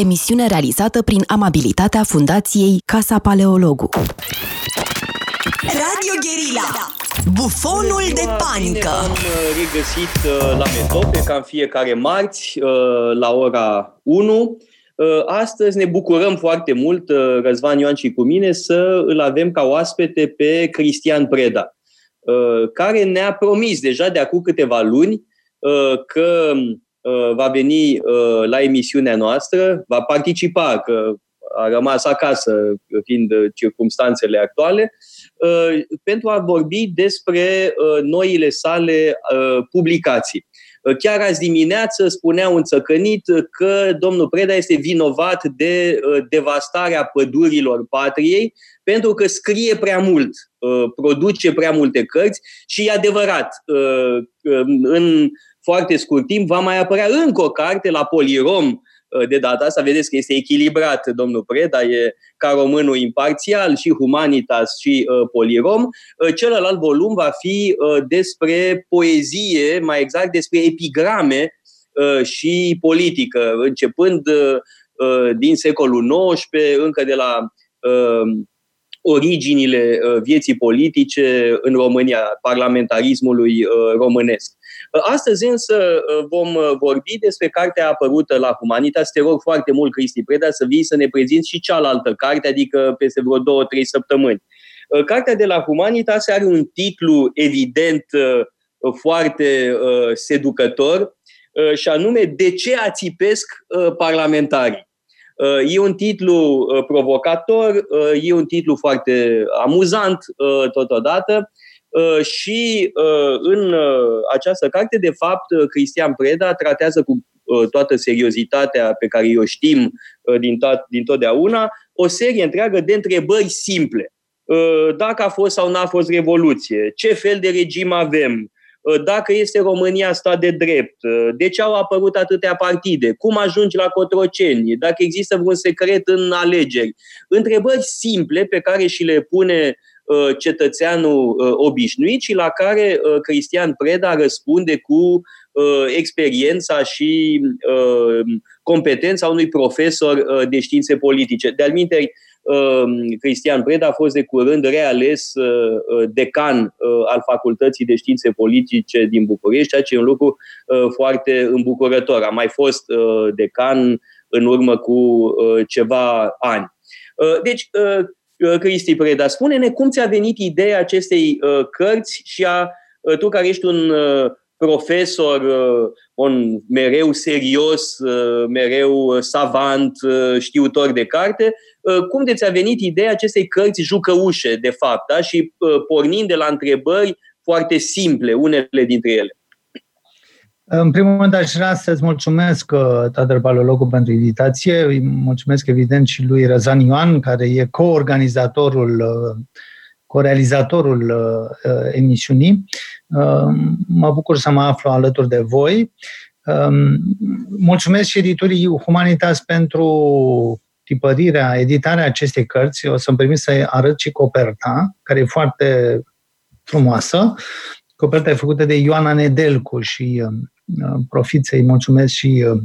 emisiune realizată prin amabilitatea Fundației Casa Paleologu. Radio Guerilla. Bufonul de panică. Am regăsit uh, la Metope, ca în fiecare marți, uh, la ora 1. Uh, astăzi ne bucurăm foarte mult, Răzvan Ioan și cu mine, să îl avem ca oaspete pe Cristian Preda, care ne-a promis deja de acum câteva luni că va veni la emisiunea noastră, va participa, că a rămas acasă, fiind circumstanțele actuale, Uh, pentru a vorbi despre uh, noile sale uh, publicații. Chiar azi dimineață spunea un țăcănit că domnul Preda este vinovat de devastarea pădurilor patriei pentru că scrie prea mult, produce prea multe cărți și e adevărat, în foarte scurt timp va mai apărea încă o carte la Polirom Uh, de data asta. Vedeți că este echilibrat domnul Preda, e ca românul imparțial și Humanitas și uh, Polirom. Uh, celălalt volum va fi uh, despre poezie, mai exact despre epigrame uh, și politică, începând uh, uh din secolul XIX, încă de la uh, originile uh, vieții politice în România, parlamentarismului românesc. Astăzi însă uh, vom uh, vorbi despre cartea apărută la Humanitas. Te rog foarte mult, Cristi Preda, să vii să ne prezinți și cealaltă carte, adică peste vreo două, trei săptămâni. Uh, cartea de la Humanitas are un titlu evident foarte seducător și anume De ce ațipesc parlamentarii? E un titlu provocator, e un titlu foarte amuzant totodată Uh, și uh, în uh, această carte, de fapt, Cristian Preda tratează cu toată seriozitatea pe care o știm din, to- din totdeauna, o serie întreagă de întrebări simple. Dacă a fost sau n-a fost revoluție, ce fel de regim avem, dacă este România stat de drept, de ce au apărut atâtea partide, cum ajungi la Cotroceni, dacă există vreun secret în alegeri. Întrebări simple pe care și le pune Uh, cetățeanul uh, obișnuit și la care uh, Cristian Preda răspunde cu experiența și competența unui profesor de științe politice. De-al Cristian Preda a fost de curând reales decan al Facultății de Științe Politice din București, ceea ce e un lucru foarte îmbucurător. A mai fost decan în urmă cu ceva ani. Deci, Uh, Cristi Preda, spune-ne cum ți-a venit ideea acestei uh, cărți și a uh, tu care ești un profesor, un mereu serios, mereu savant, știutor de carte, cum de ți-a venit ideea acestei cărți jucăușe, de fapt, da? și pornind de la întrebări foarte simple, unele dintre ele? În primul rând, aș vrea să-ți mulțumesc, uh, Tadăr Balologu, pentru invitație. Îi mulțumesc, evident, și lui Răzan Ioan, care e co-organizatorul, uh, co-realizatorul uh, emisiunii. Mă bucur să mă aflu alături de voi. Um, mulțumesc și editurii Humanitas pentru tipărirea, editarea acestei cărți. O să-mi permit să arăt și coperta, care e foarte frumoasă. Coperta e făcută de Ioana Nedelcu și Uh, profit să-i mulțumesc și uh,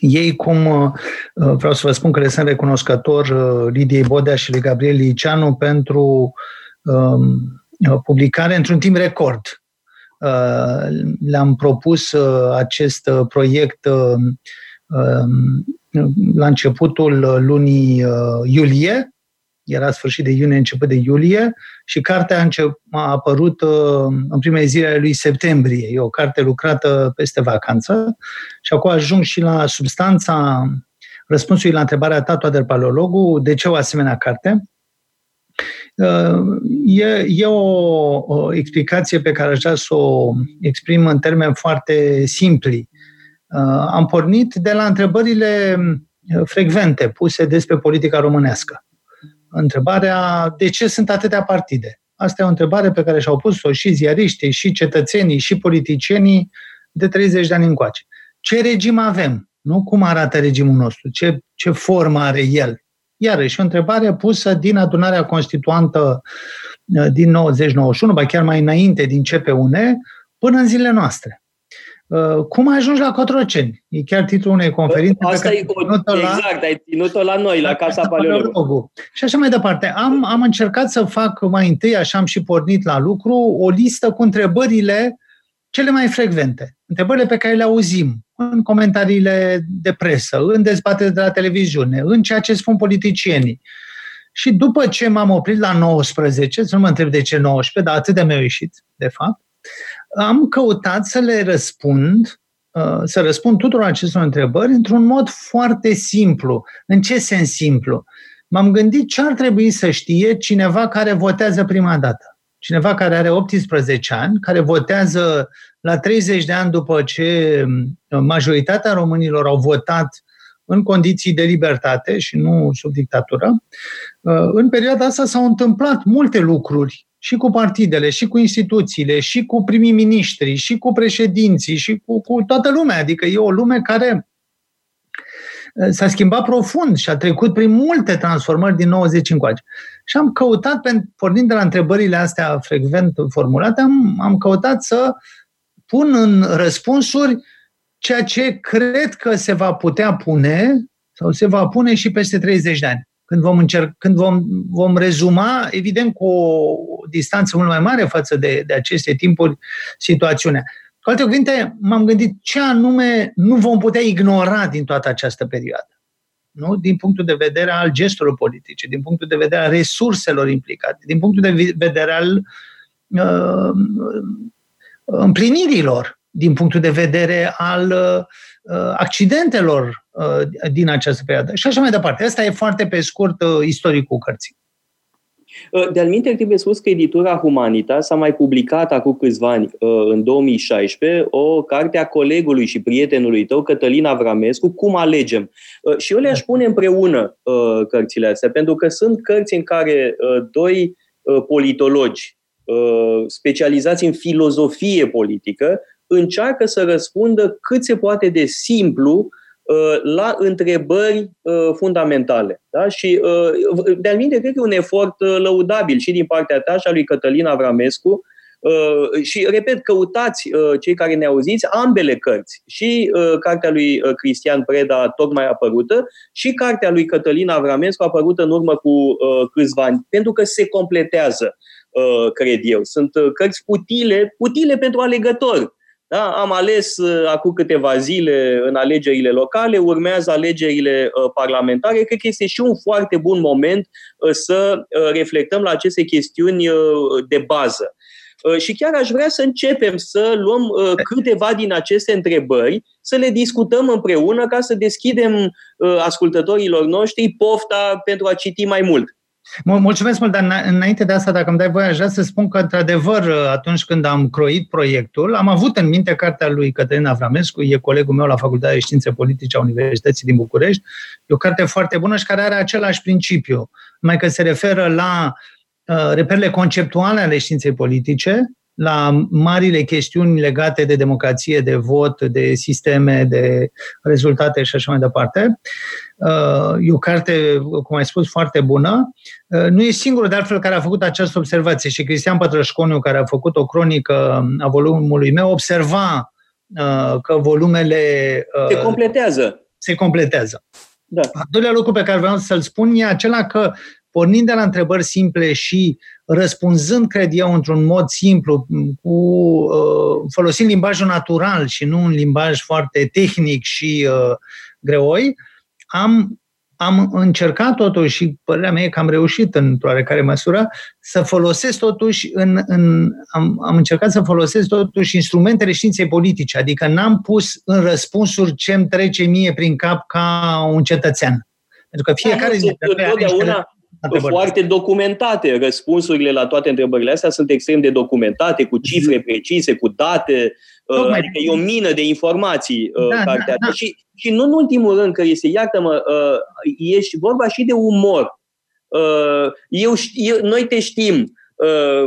ei, cum uh, vreau să vă spun că le sunt recunoscător Lidiei Bodea și lui Gabriel Liceanu pentru um, publicare într-un timp record. Le-am propus acest proiect um, la începutul lunii iulie era sfârșit de iunie, început de iulie și cartea a, încep, a apărut uh, în primele zile ale lui septembrie. E o carte lucrată peste vacanță și acum ajung și la substanța răspunsului la întrebarea ta, de Paleologu, de ce o asemenea carte? Uh, e, e o, o explicație pe care aș vrea să o exprim în termeni foarte simpli. Uh, am pornit de la întrebările frecvente puse despre politica românească întrebarea de ce sunt atâtea partide. Asta e o întrebare pe care și-au pus-o și ziariștii, și cetățenii, și politicienii de 30 de ani încoace. Ce regim avem? Nu cum arată regimul nostru? Ce, ce formă are el? Iarăși, o întrebare pusă din adunarea constituantă uh, din 90-91, ba chiar mai înainte din CPUN, până în zilele noastre. Uh, cum ajungi la Cotroceni? E chiar titlul unei conferințe Asta pe care e, o, exact, la, ai ținut-o la noi, la, la Casa Paleologu. Și așa mai departe. Am, am încercat să fac mai întâi, așa am și pornit la lucru, o listă cu întrebările cele mai frecvente. Întrebările pe care le auzim în comentariile de presă, în dezbatere de la televiziune, în ceea ce spun politicienii. Și după ce m-am oprit la 19, să nu mă întreb de ce 19, dar atât de mi-au ieșit, de fapt, am căutat să le răspund, uh, să răspund tuturor acestor întrebări într-un mod foarte simplu. În ce sens simplu? M-am gândit ce ar trebui să știe cineva care votează prima dată. Cineva care are 18 ani, care votează la 30 de ani după ce uh, majoritatea românilor au votat în condiții de libertate și nu sub dictatură. Uh, în perioada asta s-au întâmplat multe lucruri și cu partidele, și cu instituțiile, și cu primii miniștri, și cu președinții, și cu, cu toată lumea. Adică e o lume care uh, s-a schimbat profund și a trecut prin multe transformări din 90 încoace. Și am căutat, pornind de la întrebările astea frecvent formulate, am, am căutat să pun în răspunsuri ceea ce cred că se va putea pune sau se va pune și peste 30 de ani când vom, încerc, când vom, vom rezuma, evident, cu o distanță mult mai mare față de, de aceste timpuri, situațiunea. Cu alte cuvinte, m-am gândit ce anume nu vom putea ignora din toată această perioadă. Nu? Din punctul de vedere al gesturilor politice, din punctul de vedere al resurselor implicate, din punctul de vedere al uh, împlinirilor, din punctul de vedere al uh, accidentelor Uh, din această perioadă. Și așa mai departe. Asta e foarte pe scurt uh, istoricul cărții. Uh, de-al minte, trebuie spus că editura Humanitas a mai publicat acum câțiva ani, în 2016, o carte a colegului și prietenului tău, Cătălin Avramescu, Cum alegem. Și eu le-aș pune împreună cărțile astea, pentru că sunt cărți în care doi politologi specializați în filozofie politică încearcă să răspundă cât se poate de simplu Uh, la întrebări uh, fundamentale. Da? Și, uh, de-al minte, cred că e un efort lăudabil și din partea ta și a lui Cătălin Avramescu, și, repet, căutați cei care ne auziți ambele cărți, și cartea lui Cristian Preda tocmai apărută, și cartea lui Cătălin Avramescu apărută în urmă cu câțiva ani, pentru că se completează, cred eu. Sunt cărți utile, utile pentru alegători da? Am ales uh, acum câteva zile în alegerile locale, urmează alegerile uh, parlamentare. Cred că este și un foarte bun moment uh, să reflectăm la aceste chestiuni de bază. Și chiar aș vrea să începem să luăm câteva din aceste întrebări, să le discutăm împreună ca să deschidem ascultătorilor noștri pofta pentru a citi mai mult. Mulțumesc mult, dar înainte de asta, dacă îmi dai voie, aș vrea să spun că, într-adevăr, atunci când am croit proiectul, am avut în minte cartea lui Cătălin Avramescu, e colegul meu la Facultatea de Științe Politice a Universității din București. E o carte foarte bună și care are același principiu, numai că se referă la uh, reperele conceptuale ale științei politice, la marile chestiuni legate de democrație, de vot, de sisteme, de rezultate și așa mai departe. Uh, e o carte, cum ai spus, foarte bună. Uh, nu e singurul, de altfel, care a făcut această observație și Cristian Pătrășconiu, care a făcut o cronică a volumului meu, observa uh, că volumele... Se completează. Se completează. Da. Al doilea lucru pe care vreau să-l spun e acela că pornind de la întrebări simple și răspunzând, cred eu, într-un mod simplu, cu, uh, folosind limbajul natural și nu un limbaj foarte tehnic și uh, greoi, am, am încercat totuși, și părerea mea e că am reușit în oarecare măsură, să folosesc totuși, în, în, am, am încercat să folosesc totuși instrumentele științei politice, adică n-am pus în răspunsuri ce îmi trece mie prin cap ca un cetățean. Pentru că fiecare da, dintre foarte documentate. Răspunsurile la toate întrebările astea sunt extrem de documentate, cu cifre precise, cu date. Uh, Tocmai. Adică e o mină de informații uh, da, cartea da, da. Și, și nu în ultimul rând, că este, iartă-mă, uh, ești vorba și de umor. Eu, eu, noi te știm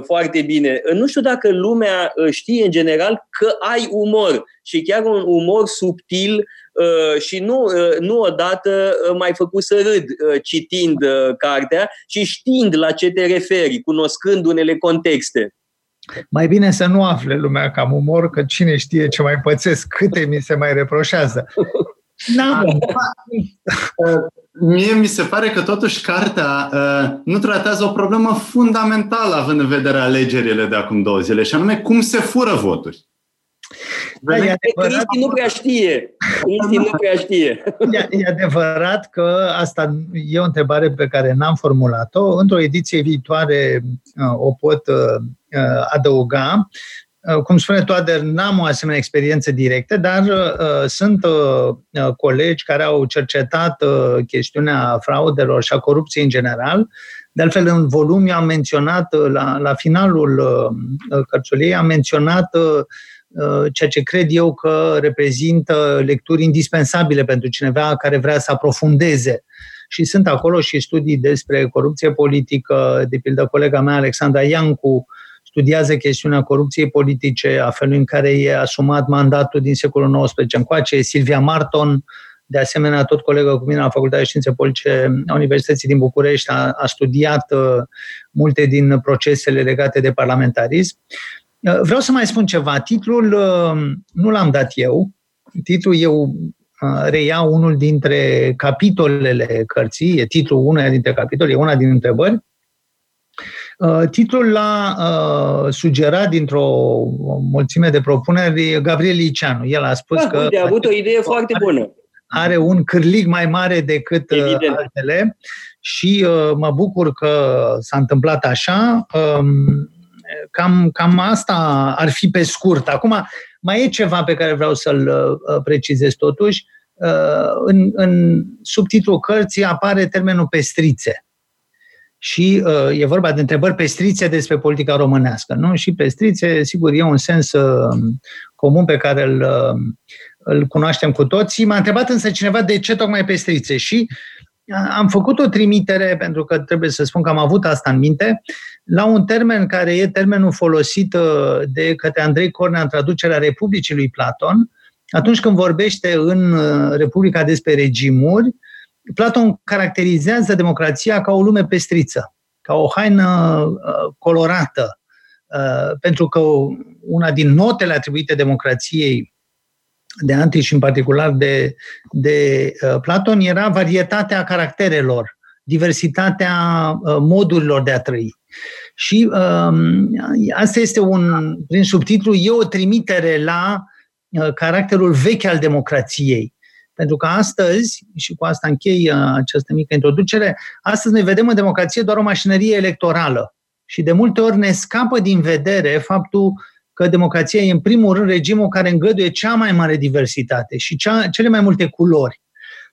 foarte bine. Nu știu dacă lumea știe în general că ai umor și chiar un umor subtil Uh, și nu, uh, nu odată uh, mai făcut să râd citind cartea și știind la ce te referi, cunoscând unele contexte. Mai bine să nu afle lumea că am umor, că cine știe ce mai pățesc, câte mi se mai reproșează. Da. Mie mi se pare că totuși cartea uh, nu tratează o problemă fundamentală având în vedere alegerile de acum două zile, și anume cum se fură voturi. Da, e Cristi nu prea știe. Cristi nu prea știe. E, e adevărat că asta e o întrebare pe care n-am formulat-o. Într-o ediție viitoare uh, o pot uh, uh, adăuga. Cum spune Toader, n-am o asemenea experiență directă, dar uh, sunt uh, colegi care au cercetat uh, chestiunea fraudelor și a corupției în general. De altfel, în volum am menționat, la, la finalul uh, cărțuliei, am menționat uh, Uh, ceea ce cred eu că reprezintă lecturi indispensabile pentru cineva care vrea să aprofundeze. Și sunt acolo și studii despre corupție politică, de pildă colega mea Alexandra Iancu studiază chestiunea corupției politice, a felului în care e asumat mandatul din secolul XIX încoace, Silvia Marton, de asemenea, tot colegă cu mine la Facultatea de Științe Politice a Universității din București a, a studiat uh, multe din procesele legate de parlamentarism. Uh, vreau să mai spun ceva. Titlul uh, nu l-am dat eu. Titlul eu uh, reia unul dintre capitolele cărții, e titlul unuia dintre capitole, e una din întrebări. Titlul l-a sugerat dintr-o mulțime de propuneri Gabriel Liceanu. El a spus da, că... a avut o idee foarte bună. Are un cârlig mai mare decât Evident. altele și mă bucur că s-a întâmplat așa. Um, Cam, cam asta ar fi pe scurt. Acum, mai e ceva pe care vreau să-l uh, precizez totuși. Uh, în, în subtitlul cărții apare termenul pestrițe. Și uh, e vorba de întrebări pestrițe despre politica românească. Nu? Și pestrițe, sigur, e un sens uh, comun pe care îl, uh, îl cunoaștem cu toții. M-a întrebat însă cineva de ce tocmai pestrițe și am făcut o trimitere, pentru că trebuie să spun că am avut asta în minte, la un termen care e termenul folosit uh, de către Andrei Cornea în traducerea Republicii lui Platon, atunci când vorbește în uh, Republica despre regimuri, Platon caracterizează democrația ca o lume pestriță, ca o haină uh, colorată, pentru că una din notele atribuite democrației de Anti și în particular de, de Platon era varietatea caracterelor, diversitatea modurilor de a trăi. Și um, asta este un, prin subtitlu, e o trimitere la uh, caracterul vechi al democrației. Pentru că astăzi, și cu asta închei uh, această mică introducere, astăzi noi vedem în democrație doar o mașinărie electorală. Și de multe ori ne scapă din vedere faptul că democrația e în primul rând regimul care îngăduie cea mai mare diversitate și cea, cele mai multe culori.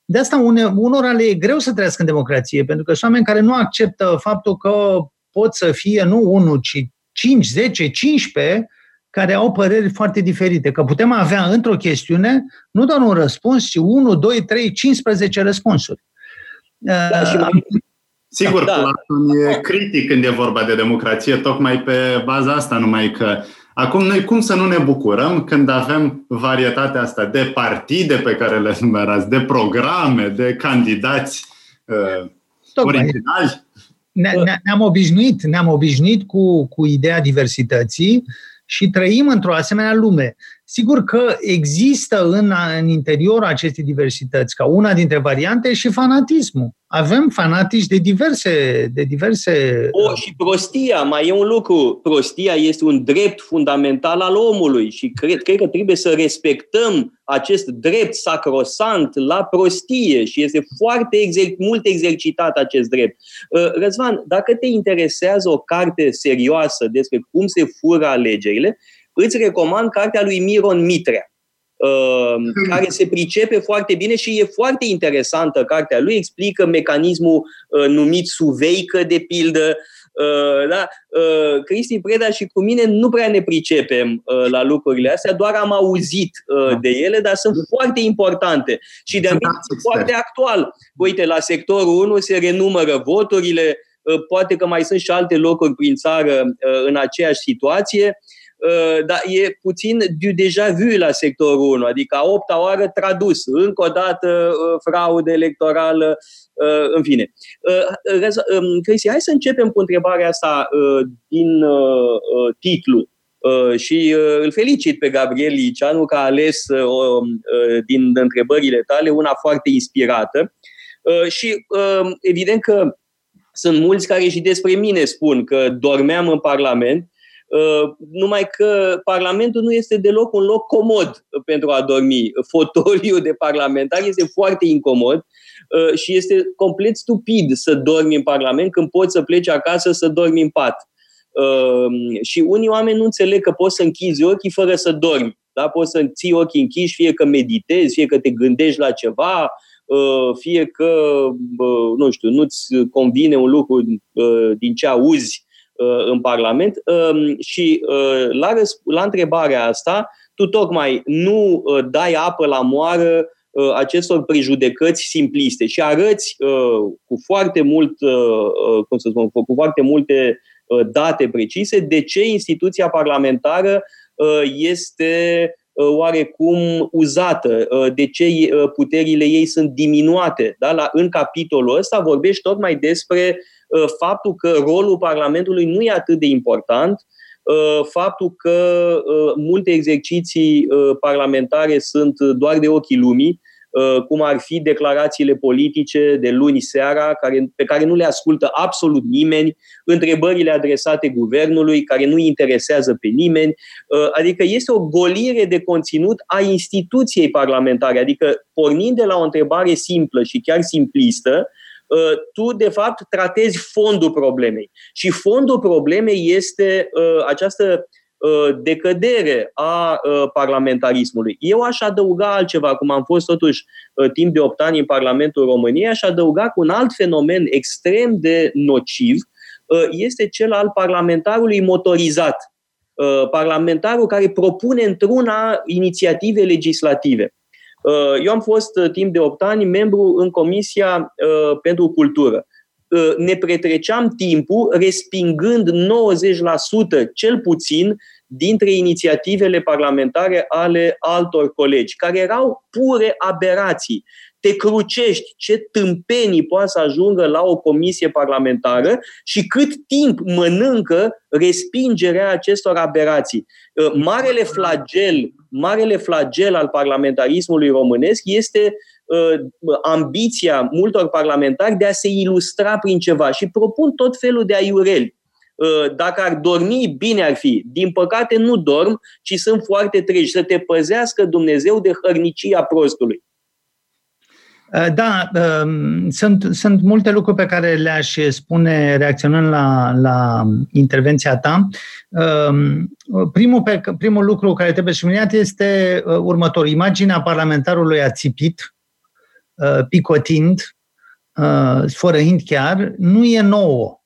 De asta une, unora le e greu să trăiască în democrație, pentru că sunt oameni care nu acceptă faptul că pot să fie nu unul, ci 5, 10, 15 care au păreri foarte diferite. Că putem avea într-o chestiune nu doar un răspuns, ci 1, 2, 3, 15 răspunsuri. Da, și mai... Sigur, da. Platon e critic când e vorba de democrație, tocmai pe baza asta, numai că acum noi cum să nu ne bucurăm când avem varietatea asta de partide pe care le numerați, de programe, de candidați uh, originali? ne, ne, ne-am obișnuit, ne-am obișnuit cu, cu ideea diversității și trăim într-o asemenea lume. Sigur că există în, în interiorul acestei diversități, ca una dintre variante, și fanatismul. Avem fanatici de diverse... De diverse o, și prostia, mai e un lucru. Prostia este un drept fundamental al omului și cred, cred că trebuie să respectăm acest drept sacrosant la prostie și este foarte exer- mult exercitat acest drept. Uh, Răzvan, dacă te interesează o carte serioasă despre cum se fură alegerile, îți recomand cartea lui Miron Mitrea, uh, care se pricepe foarte bine și e foarte interesantă cartea lui, explică mecanismul uh, numit suveică, de pildă, Uh, da? Uh, Cristi Preda și cu mine nu prea ne pricepem uh, la lucrurile astea, doar am auzit uh, de ele, dar sunt foarte importante și de sunt foarte actual. Uite, la sectorul 1 se renumără voturile, uh, poate că mai sunt și alte locuri prin țară uh, în aceeași situație. Uh, dar e puțin du deja vu la sectorul 1, adică a opta oară tradus, încă o dată uh, fraudă electorală, uh, în fine. Um, Cristi, hai să începem cu întrebarea asta din titlu. Și îl felicit pe Gabriel Liceanu că a ales din întrebările tale una foarte inspirată. Și evident că sunt mulți care și despre mine spun că dormeam în Parlament Uh, numai că Parlamentul nu este deloc un loc comod pentru a dormi. Fotoliul de parlamentar este foarte incomod uh, și este complet stupid să dormi în Parlament când poți să pleci acasă să dormi în pat. Uh, și unii oameni nu înțeleg că poți să închizi ochii fără să dormi. Da? Poți să ții ochii închiși, fie că meditezi, fie că te gândești la ceva, fie că, nu știu, nu-ți convine un lucru din ce auzi Uh, în Parlament um, și uh, la, la întrebarea asta, tu tocmai nu uh, dai apă la moară acestor prejudecăți simpliste și arăți cu foarte mult, cum să spun, cu foarte multe date precise de ce instituția parlamentară este oarecum uzată, de ce puterile ei sunt diminuate. Da? La, în capitolul ăsta vorbești tocmai despre Uh, faptul că rolul Parlamentului nu e atât de important, uh, faptul că uh, multe exerciții parlamentare sunt doar de ochii lumii, cum ar fi declarațiile politice de luni seara, care, pe care nu le ascultă absolut nimeni, întrebările adresate guvernului, care nu interesează pe nimeni. Adică este o golire de conținut a instituției parlamentare. Adică, pornind de la o întrebare simplă și chiar simplistă, Uh, tu, de fapt, tratezi fondul problemei. Și fondul problemei este uh, această uh, decădere a parlamentarismului. Eu aș adăuga altceva, cum am fost totuși timp de 8 ani în Parlamentul României, aș adăuga cu un alt fenomen extrem de nociv, este cel al parlamentarului motorizat. Parlamentarul care propune într-una inițiative legislative. Uh, eu am fost uh, timp de 8 ani membru în Comisia uh, pentru Cultură. Ne pretreceam timpul respingând 90% cel puțin dintre inițiativele parlamentare ale altor colegi, care erau pure aberații te crucești ce tâmpenii poate să ajungă la o comisie parlamentară și cât timp mănâncă respingerea acestor aberații. Uh, marele flagel, marele flagel al parlamentarismului românesc este uh, ambiția multor parlamentari de a se ilustra prin ceva și propun tot felul de aiureli. Uh, dacă ar dormi, bine ar fi. Din păcate nu dorm, ci sunt foarte treji. Să te păzească Dumnezeu de hărnicia prostului. Uh, da, um, sunt, sunt multe lucruri pe care le-aș spune reacționând la, la intervenția ta. Um, primul, pe, primul lucru care trebuie subliniat este uh, următorul. Imaginea parlamentarului ațipit, uh, picotind, sfărăind chiar, nu e nouă.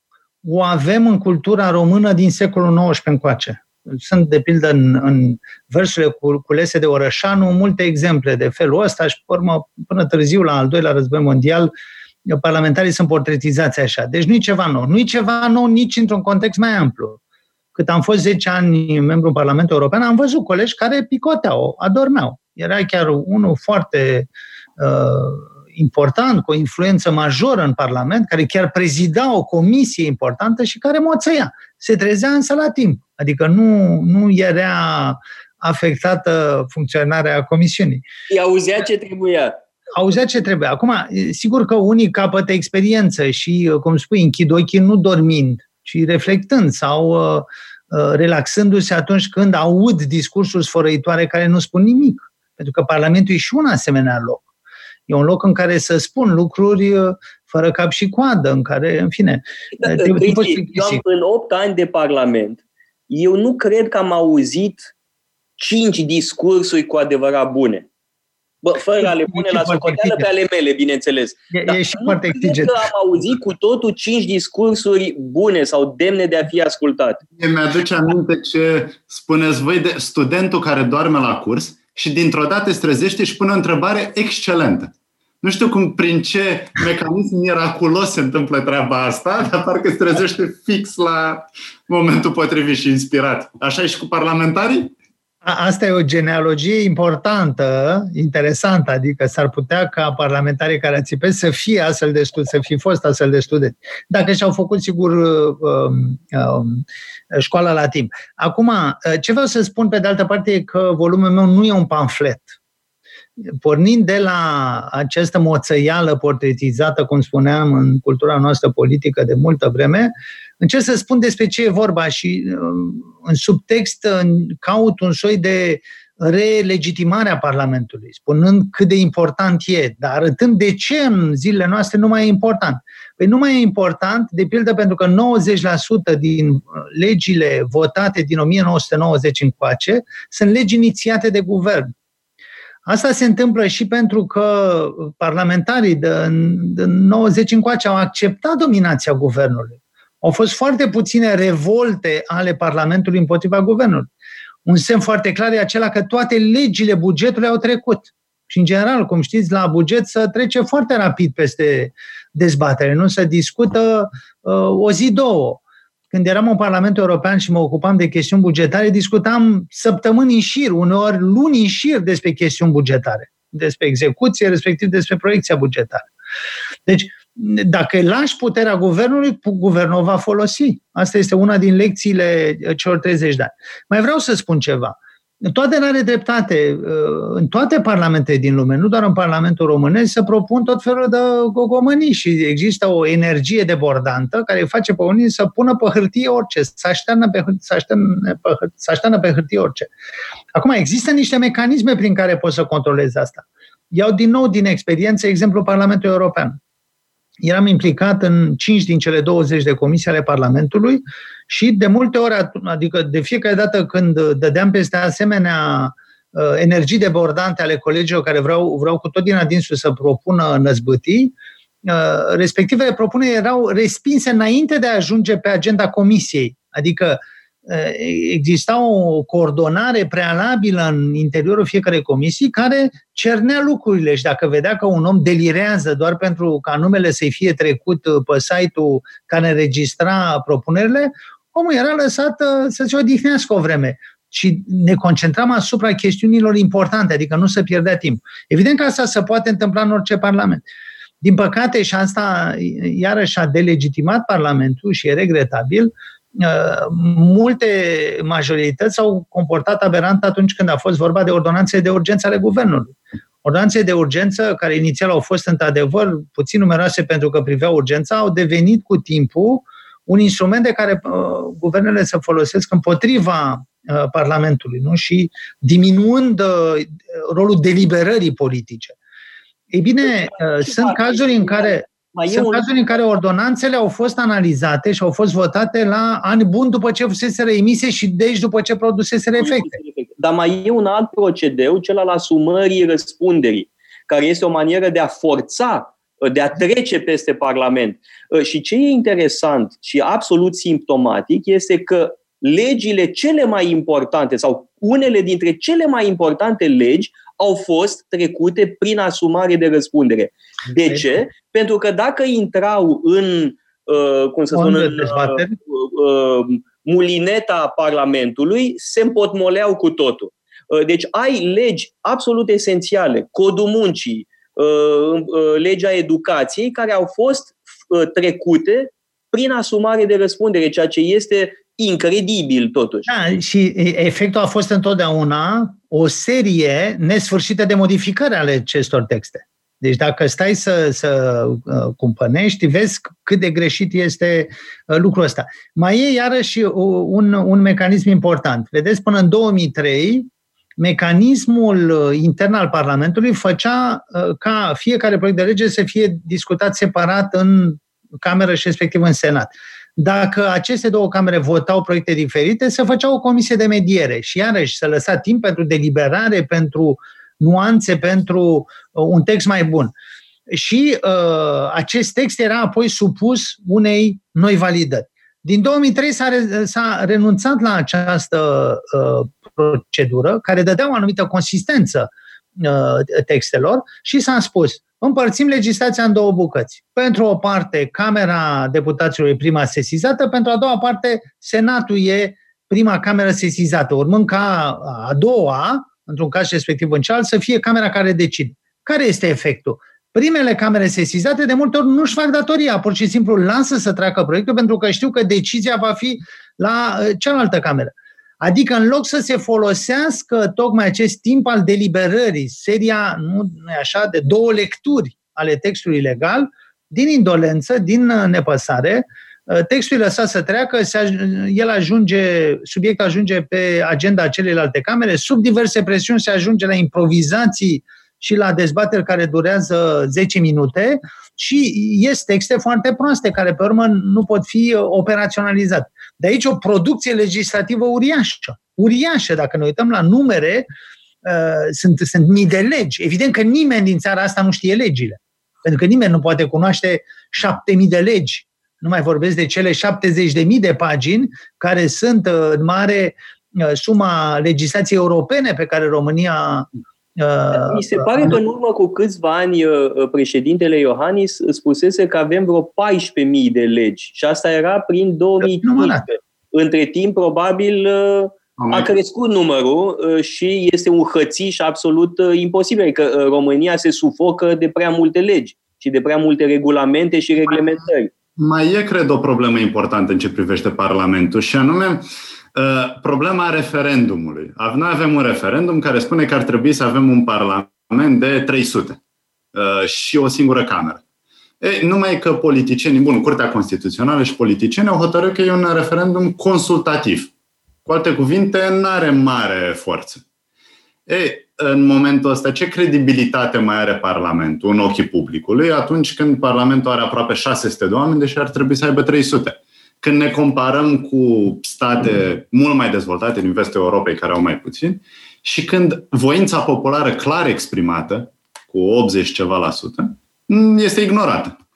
O avem în cultura română din secolul XIX încoace. Sunt, de pildă, în, în versurile culese de Orășanu, multe exemple de felul ăsta și, urmă, până târziu, la al doilea război mondial, parlamentarii sunt portretizați așa. Deci nu e ceva nou. Nu e ceva nou nici într-un context mai amplu. Cât am fost 10 ani membru în Parlamentul European, am văzut colegi care picoteau, adormeau. Era chiar unul foarte uh, important, cu o influență majoră în Parlament, care chiar prezida o comisie importantă și care moțăia. Se trezea însă la timp. Adică nu, nu era afectată funcționarea comisiunii. I auzea ce trebuia. Auzea ce trebuie. Acum, sigur că unii capătă experiență și, cum spui, închid ochii nu dormind, ci reflectând sau uh, uh, relaxându-se atunci când aud discursuri sfărăitoare care nu spun nimic. Pentru că Parlamentul e și un asemenea loc. E un loc în care să spun lucruri uh, fără cap și coadă, în care, în fine... Da, eu am, în 8 ani de Parlament, eu nu cred că am auzit cinci discursuri cu adevărat bune. Bă, fără a le pune la socoteală pe ale mele, bineînțeles. E, Dar e și nu foarte cred că am auzit cu totul cinci discursuri bune sau demne de a fi ascultat. Mi-aduce aminte ce spuneți voi de studentul care doarme la curs și dintr-o dată se trezește și pune o întrebare excelentă. Nu știu cum, prin ce mecanism miraculos se întâmplă treaba asta, dar parcă se trezește fix la momentul potrivit și inspirat. Așa e și cu parlamentarii? Asta e o genealogie importantă, interesantă, adică s-ar putea ca parlamentarii care ațipesc să fie astfel de studenți, să fi fost astfel de studenți. Dacă și-au făcut, sigur, um, um, școala la timp. Acum, ce vreau să spun pe de altă parte e că volumul meu nu e un pamflet pornind de la această moțăială portretizată, cum spuneam, în cultura noastră politică de multă vreme, încerc să spun despre ce e vorba și um, în subtext caut un soi de relegitimare a Parlamentului, spunând cât de important e, dar arătând de ce în zilele noastre nu mai e important. Păi nu mai e important, de pildă, pentru că 90% din uh, legile votate din 1990 încoace sunt legi inițiate de guvern. Asta se întâmplă și pentru că parlamentarii de, de 90 încoace au acceptat dominația guvernului. Au fost foarte puține revolte ale Parlamentului împotriva guvernului. Un semn foarte clar e acela că toate legile bugetului au trecut. Și, în general, cum știți, la buget să trece foarte rapid peste dezbatere, nu se discută uh, o zi, două. Când eram în Parlamentul European și mă ocupam de chestiuni bugetare, discutam săptămâni în șir, uneori luni în șir despre chestiuni bugetare, despre execuție, respectiv despre proiecția bugetară. Deci, dacă lași puterea guvernului, guvernul va folosi. Asta este una din lecțiile celor 30 de ani. Mai vreau să spun ceva. Toate are dreptate, uh, în toate parlamentele din lume, nu doar în Parlamentul Românesc, se propun tot felul de gogomănii și există o energie debordantă care face pe unii să pună pe hârtie orice, să așteană pe, să așteană pe, să așteană pe hârtie orice. Acum, există niște mecanisme prin care poți să controlezi asta. Iau din nou din experiență exemplul Parlamentului European eram implicat în 5 din cele 20 de comisii ale Parlamentului și de multe ori, adică de fiecare dată când dădeam peste asemenea uh, energii debordante ale colegilor care vreau, vreau cu tot din adinsul să propună năzbâtii, uh, respectivele propuneri erau respinse înainte de a ajunge pe agenda comisiei. Adică Eh, exista o coordonare prealabilă în interiorul fiecarei comisii care cernea lucrurile și dacă vedea că un om delirează doar pentru ca numele să-i fie trecut pe site-ul care înregistra propunerile, omul era lăsat eh, să se odihnească o vreme și ne concentram asupra chestiunilor importante, adică nu să pierdea timp. Evident că asta se poate întâmpla în orice parlament. Din păcate, și asta iarăși a delegitimat Parlamentul și e regretabil, Uh, multe majorități s-au comportat aberant atunci când a fost vorba de ordonanțe de urgență ale guvernului. Ordonanțe de urgență, care inițial au fost într-adevăr puțin numeroase pentru că priveau urgența, au devenit cu timpul un instrument de care uh, guvernele să folosesc împotriva uh, Parlamentului nu? și diminuând uh, rolul deliberării politice. Ei bine, uh, sunt cazuri în care mai Sunt un... cazuri în care ordonanțele au fost analizate și au fost votate la ani buni după ce fusese emise și deci după ce produsese efecte. Dar mai e un alt procedeu, cel al asumării răspunderii, care este o manieră de a forța, de a trece peste Parlament. Și ce e interesant și absolut simptomatic este că legile cele mai importante sau unele dintre cele mai importante legi au fost trecute prin asumare de răspundere. De ce? Pentru că dacă intrau în, uh, cum să spun, în uh, uh, mulineta Parlamentului, se împotmoleau cu totul. Uh, deci ai legi absolut esențiale, codul muncii, uh, uh, legea educației, care au fost trecute prin asumare de răspundere, ceea ce este incredibil totuși. Da, și efectul a fost întotdeauna o serie nesfârșită de modificări ale acestor texte. Deci dacă stai să, să uh, cumpănești, vezi cât de greșit este uh, lucrul ăsta. Mai e iarăși un, un mecanism important. Vedeți, până în 2003, mecanismul uh, intern al Parlamentului făcea ca fiecare proiect de lege să fie discutat separat în cameră și respectiv în Senat. Dacă aceste două camere votau proiecte diferite, se făcea o comisie de mediere și iarăși se lăsa timp pentru deliberare, pentru nuanțe, pentru uh, un text mai bun. Și uh, acest text era apoi supus unei noi validări. Din 2003 s-a, re- s-a renunțat la această uh, procedură care dădea o anumită consistență uh, textelor și s-a spus împărțim legislația în două bucăți. Pentru o parte, Camera Deputaților e prima sesizată, pentru a doua parte, Senatul e prima cameră sesizată, urmând ca a doua, într-un caz respectiv în cealaltă, să fie camera care decide. Care este efectul? Primele camere sesizate de multe ori nu-și fac datoria, pur și simplu lasă să treacă proiectul pentru că știu că decizia va fi la uh, cealaltă cameră. Adică în loc să se folosească tocmai acest timp al deliberării, seria, nu e așa, de două lecturi ale textului legal, din indolență, din uh, nepăsare, uh, textul lăsat să treacă, el ajunge, subiectul ajunge pe agenda celelalte camere, sub diverse presiuni se ajunge la improvizații și la dezbateri care durează 10 minute și ies texte foarte proaste care pe urmă nu pot fi uh, operaționalizate. De aici o producție legislativă uriașă. Uriașă, dacă ne uităm la numere, uh, sunt, sunt mii de legi. Evident că nimeni din țara asta nu știe legile. Pentru că nimeni nu poate cunoaște șapte mii de legi. Nu mai vorbesc de cele 70 de mii de pagini care sunt uh, în mare suma legislației europene pe care România Uh, Mi se pare că în urmă cu câțiva ani uh, uh, președintele Iohannis spusese că avem vreo 14.000 de legi și asta era prin 2015. Între timp, probabil, a crescut numărul și este un hățiș absolut imposibil. Că România se sufocă de prea multe legi și de prea multe regulamente și reglementări. Mai e, cred, o problemă importantă în ce privește Parlamentul și anume Uh, problema referendumului. Noi avem un referendum care spune că ar trebui să avem un parlament de 300 uh, și o singură cameră. E, numai că politicienii, bun, Curtea Constituțională și politicienii au hotărât că e un referendum consultativ. Cu alte cuvinte, nu are mare forță. E, în momentul ăsta, ce credibilitate mai are Parlamentul în ochii publicului atunci când Parlamentul are aproape 600 de oameni, deși ar trebui să aibă 300? Când ne comparăm cu state mult mai dezvoltate din vestul Europei, care au mai puțin, și când voința populară clar exprimată, cu 80 ceva la sută, este ignorată.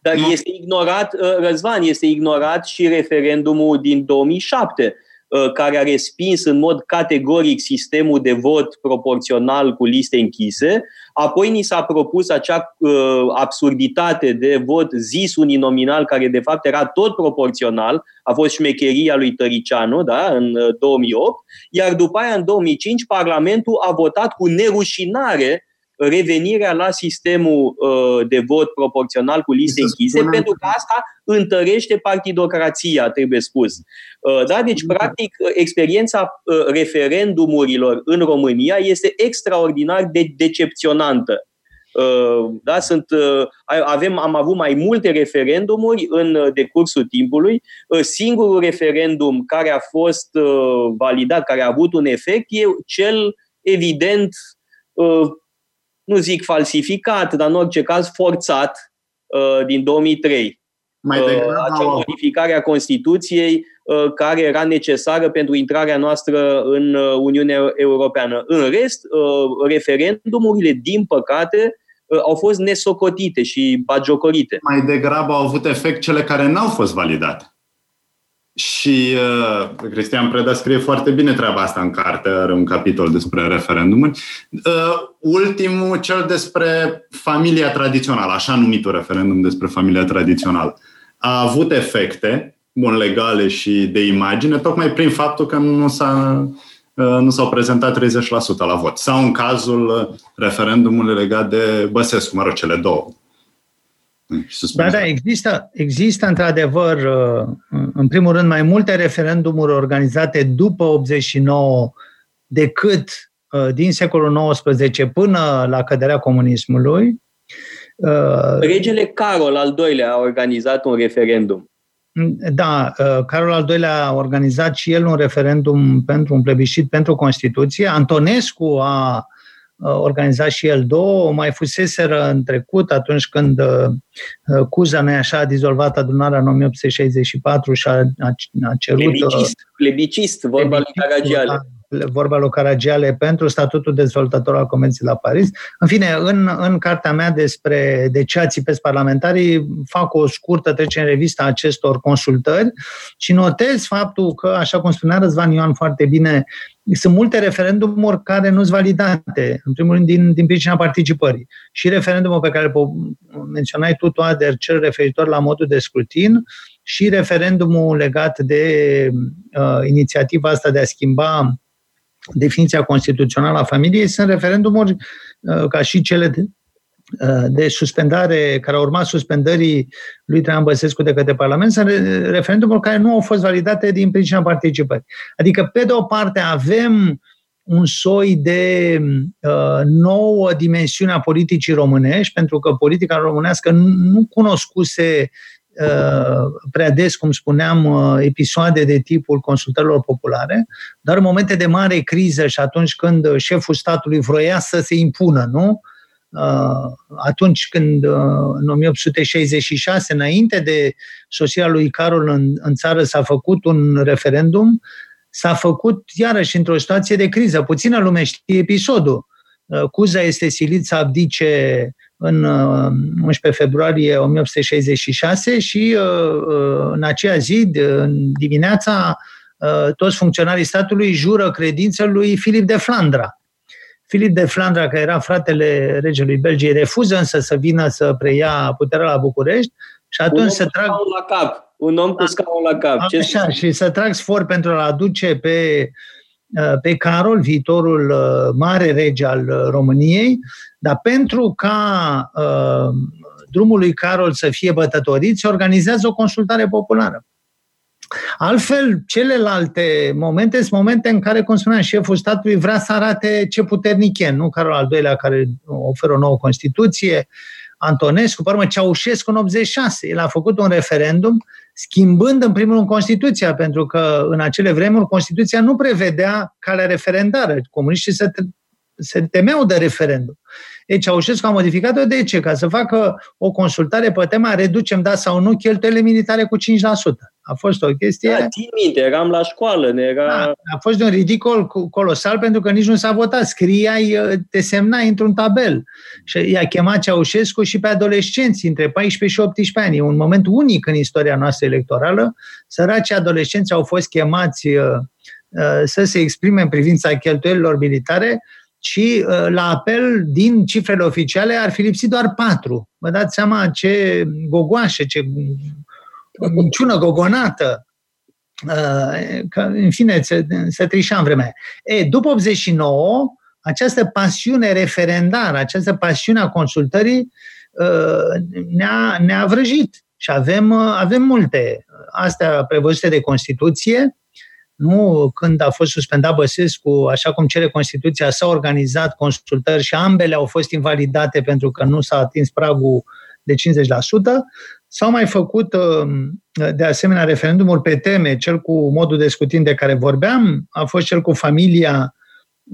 Dar este ignorat, uh, Răzvan, este ignorat și referendumul din 2007, uh, care a respins în mod categoric sistemul de vot proporțional cu liste închise. Apoi ni s-a propus acea uh, absurditate de vot zis uninominal, care de fapt era tot proporțional, a fost șmecheria lui Tăricianu da, în uh, 2008, iar după aia, în 2005, Parlamentul a votat cu nerușinare revenirea la sistemul uh, de vot proporțional cu liste închise, pentru că asta întărește partidocrația, trebuie spus. Uh, da? Deci, practic, experiența uh, referendumurilor în România este extraordinar de decepționantă. Uh, da, sunt, uh, avem, am avut mai multe referendumuri în uh, decursul timpului. Singurul referendum care a fost validat, care a avut un efect, e cel evident nu zic falsificat, dar în orice caz forțat uh, din 2003. Mai uh, acea modificare a Constituției uh, care era necesară pentru intrarea noastră în Uniunea Europeană. În rest, referendumurile, din păcate, au fost nesocotite și bagiocorite. Mai degrabă au avut efect cele care n-au fost validate. Și uh, Cristian Preda scrie foarte bine treaba asta în carte, are un capitol despre referendumuri. Uh, ultimul, cel despre familia tradițională, așa numitul referendum despre familia tradițională, a avut efecte, bun, legale și de imagine, tocmai prin faptul că nu, s-a, uh, nu s-au prezentat 30% la vot. Sau în cazul referendumului legat de Băsescu, mă rog, cele două da, da, există, există într-adevăr, uh, în primul rând, mai multe referendumuri organizate după 89 decât uh, din secolul XIX până la căderea comunismului. Uh, Regele Carol al II-lea a organizat un referendum. Da, Carol al II-lea a organizat și el un referendum pentru un plebiscit pentru Constituție. Antonescu a Uh, organizat și el două, mai fuseseră în trecut, atunci când uh, uh, Cuza, nu așa, a dizolvat adunarea în 1864 și a, a, a cerut... Plebicist, plebicist vorba lui Caragiale. Vorba lui Caragiale pentru statutul dezvoltator al Convenției la Paris. În fine, în, în cartea mea despre de ce ațipesc parlamentarii, fac o scurtă trecere în revista acestor consultări și notez faptul că, așa cum spunea Răzvan Ioan foarte bine, sunt multe referendumuri care nu sunt validate, în primul rând din, din pricina participării. Și referendumul pe care îl menționai tu, Toader, cel referitor la modul de scrutin, și referendumul legat de uh, inițiativa asta de a schimba definiția constituțională a familiei sunt referendumuri uh, ca și cele de, uh, de suspendare, care au urmat suspendării lui Traian Băsescu de către Parlament, sunt referendumuri care nu au fost validate din pricina participării. Adică, pe de o parte, avem un soi de uh, nouă dimensiune a politicii românești, pentru că politica românească nu cunoscuse Uh, prea des, cum spuneam, uh, episoade de tipul consultărilor populare, dar în momente de mare criză și atunci când șeful statului vroia să se impună, nu? Uh, atunci când, în 1866, înainte de sosirea lui Carol în, în țară, s-a făcut un referendum, s-a făcut iarăși într-o situație de criză. Puțină lume știe episodul. Cuza este silit să abdice în 11 uh, februarie 1866 și uh, uh, în aceea zi, în dimineața, toți funcționarii statului jură credință lui Filip de Flandra. Filip de Flandra, care era fratele regelui Belgiei, refuză însă să vină să preia puterea la București și atunci se trag... la cap. Un om cu scaun la cap. Așa, și să trag sfor pentru a-l aduce pe Uh, pe Carol, viitorul uh, mare rege al uh, României, dar pentru ca drumul lui Carol să fie bătătorit, se organizează o consultare populară. Altfel, celelalte momente sunt momente în care, cum spuneam, șeful statului vrea să arate ce puternic e, nu Carol al doilea care oferă o nouă Constituție, Antonescu, pe urmă Ceaușescu în 86. El a făcut un referendum schimbând în primul rând Constituția, pentru că în acele vremuri Constituția nu prevedea calea referendară. Comuniștii se, se temeau de referendum. Deci Ceaușescu a modificat-o de ce? Ca să facă o consultare pe tema reducem, da sau nu, cheltuielile militare cu 5%. A fost o chestie... Da, țin minte, eram la școală, ne era... Da, a fost de un ridicol colosal pentru că nici nu s-a votat. Scriai, te semnai într-un tabel. Și i-a chemat Ceaușescu și pe adolescenți între 14 și 18 ani. E un moment unic în istoria noastră electorală. Săracii adolescenți au fost chemați uh, uh, să se exprime în privința cheltuielilor militare și uh, la apel din cifrele oficiale ar fi lipsit doar patru. Vă dați seama ce gogoașe, ce minciună gogonată. Uh, că, în fine, se, se trișa în vremea E, după 89, această pasiune referendară, această pasiune a consultării uh, ne-a, ne-a vrăjit. Și avem, avem multe. Astea prevăzute de Constituție, nu, când a fost suspendat Băsescu, așa cum cere Constituția, s-au organizat consultări și ambele au fost invalidate pentru că nu s-a atins pragul de 50%. S-au mai făcut, um, de asemenea, referendumuri pe teme. Cel cu modul de scutin de care vorbeam a fost cel cu familia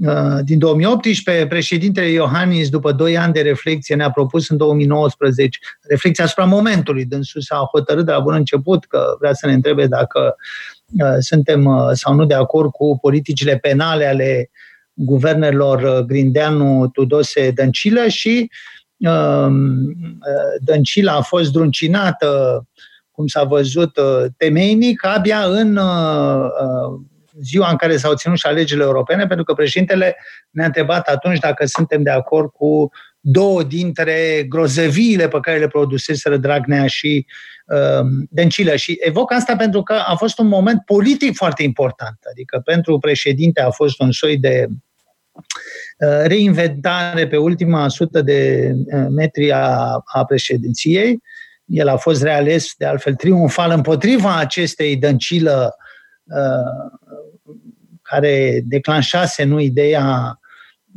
uh, din 2018. Președintele Iohannis, după 2 ani de reflexie, ne-a propus în 2019 reflexia asupra momentului. Dânsul s-a hotărât de la bun început că vrea să ne întrebe dacă Uh, suntem uh, sau nu de acord cu politicile penale ale guvernelor uh, Grindeanu, Tudose, Dăncilă și um, Dăncilă a fost druncinată, cum s-a văzut, temeinic, abia în ziua în care s-au ținut și alegerile europene, pentru că președintele ne-a întrebat atunci dacă suntem de acord cu două dintre grozăviile pe care le produseseră Dragnea și uh, Dăncilă. Și evoc asta pentru că a fost un moment politic foarte important. Adică pentru președinte a fost un soi de uh, reinventare pe ultima sută de uh, metri a, a președinției. El a fost reales, de altfel, triumfal împotriva acestei dăncilă uh, care declanșase nu ideea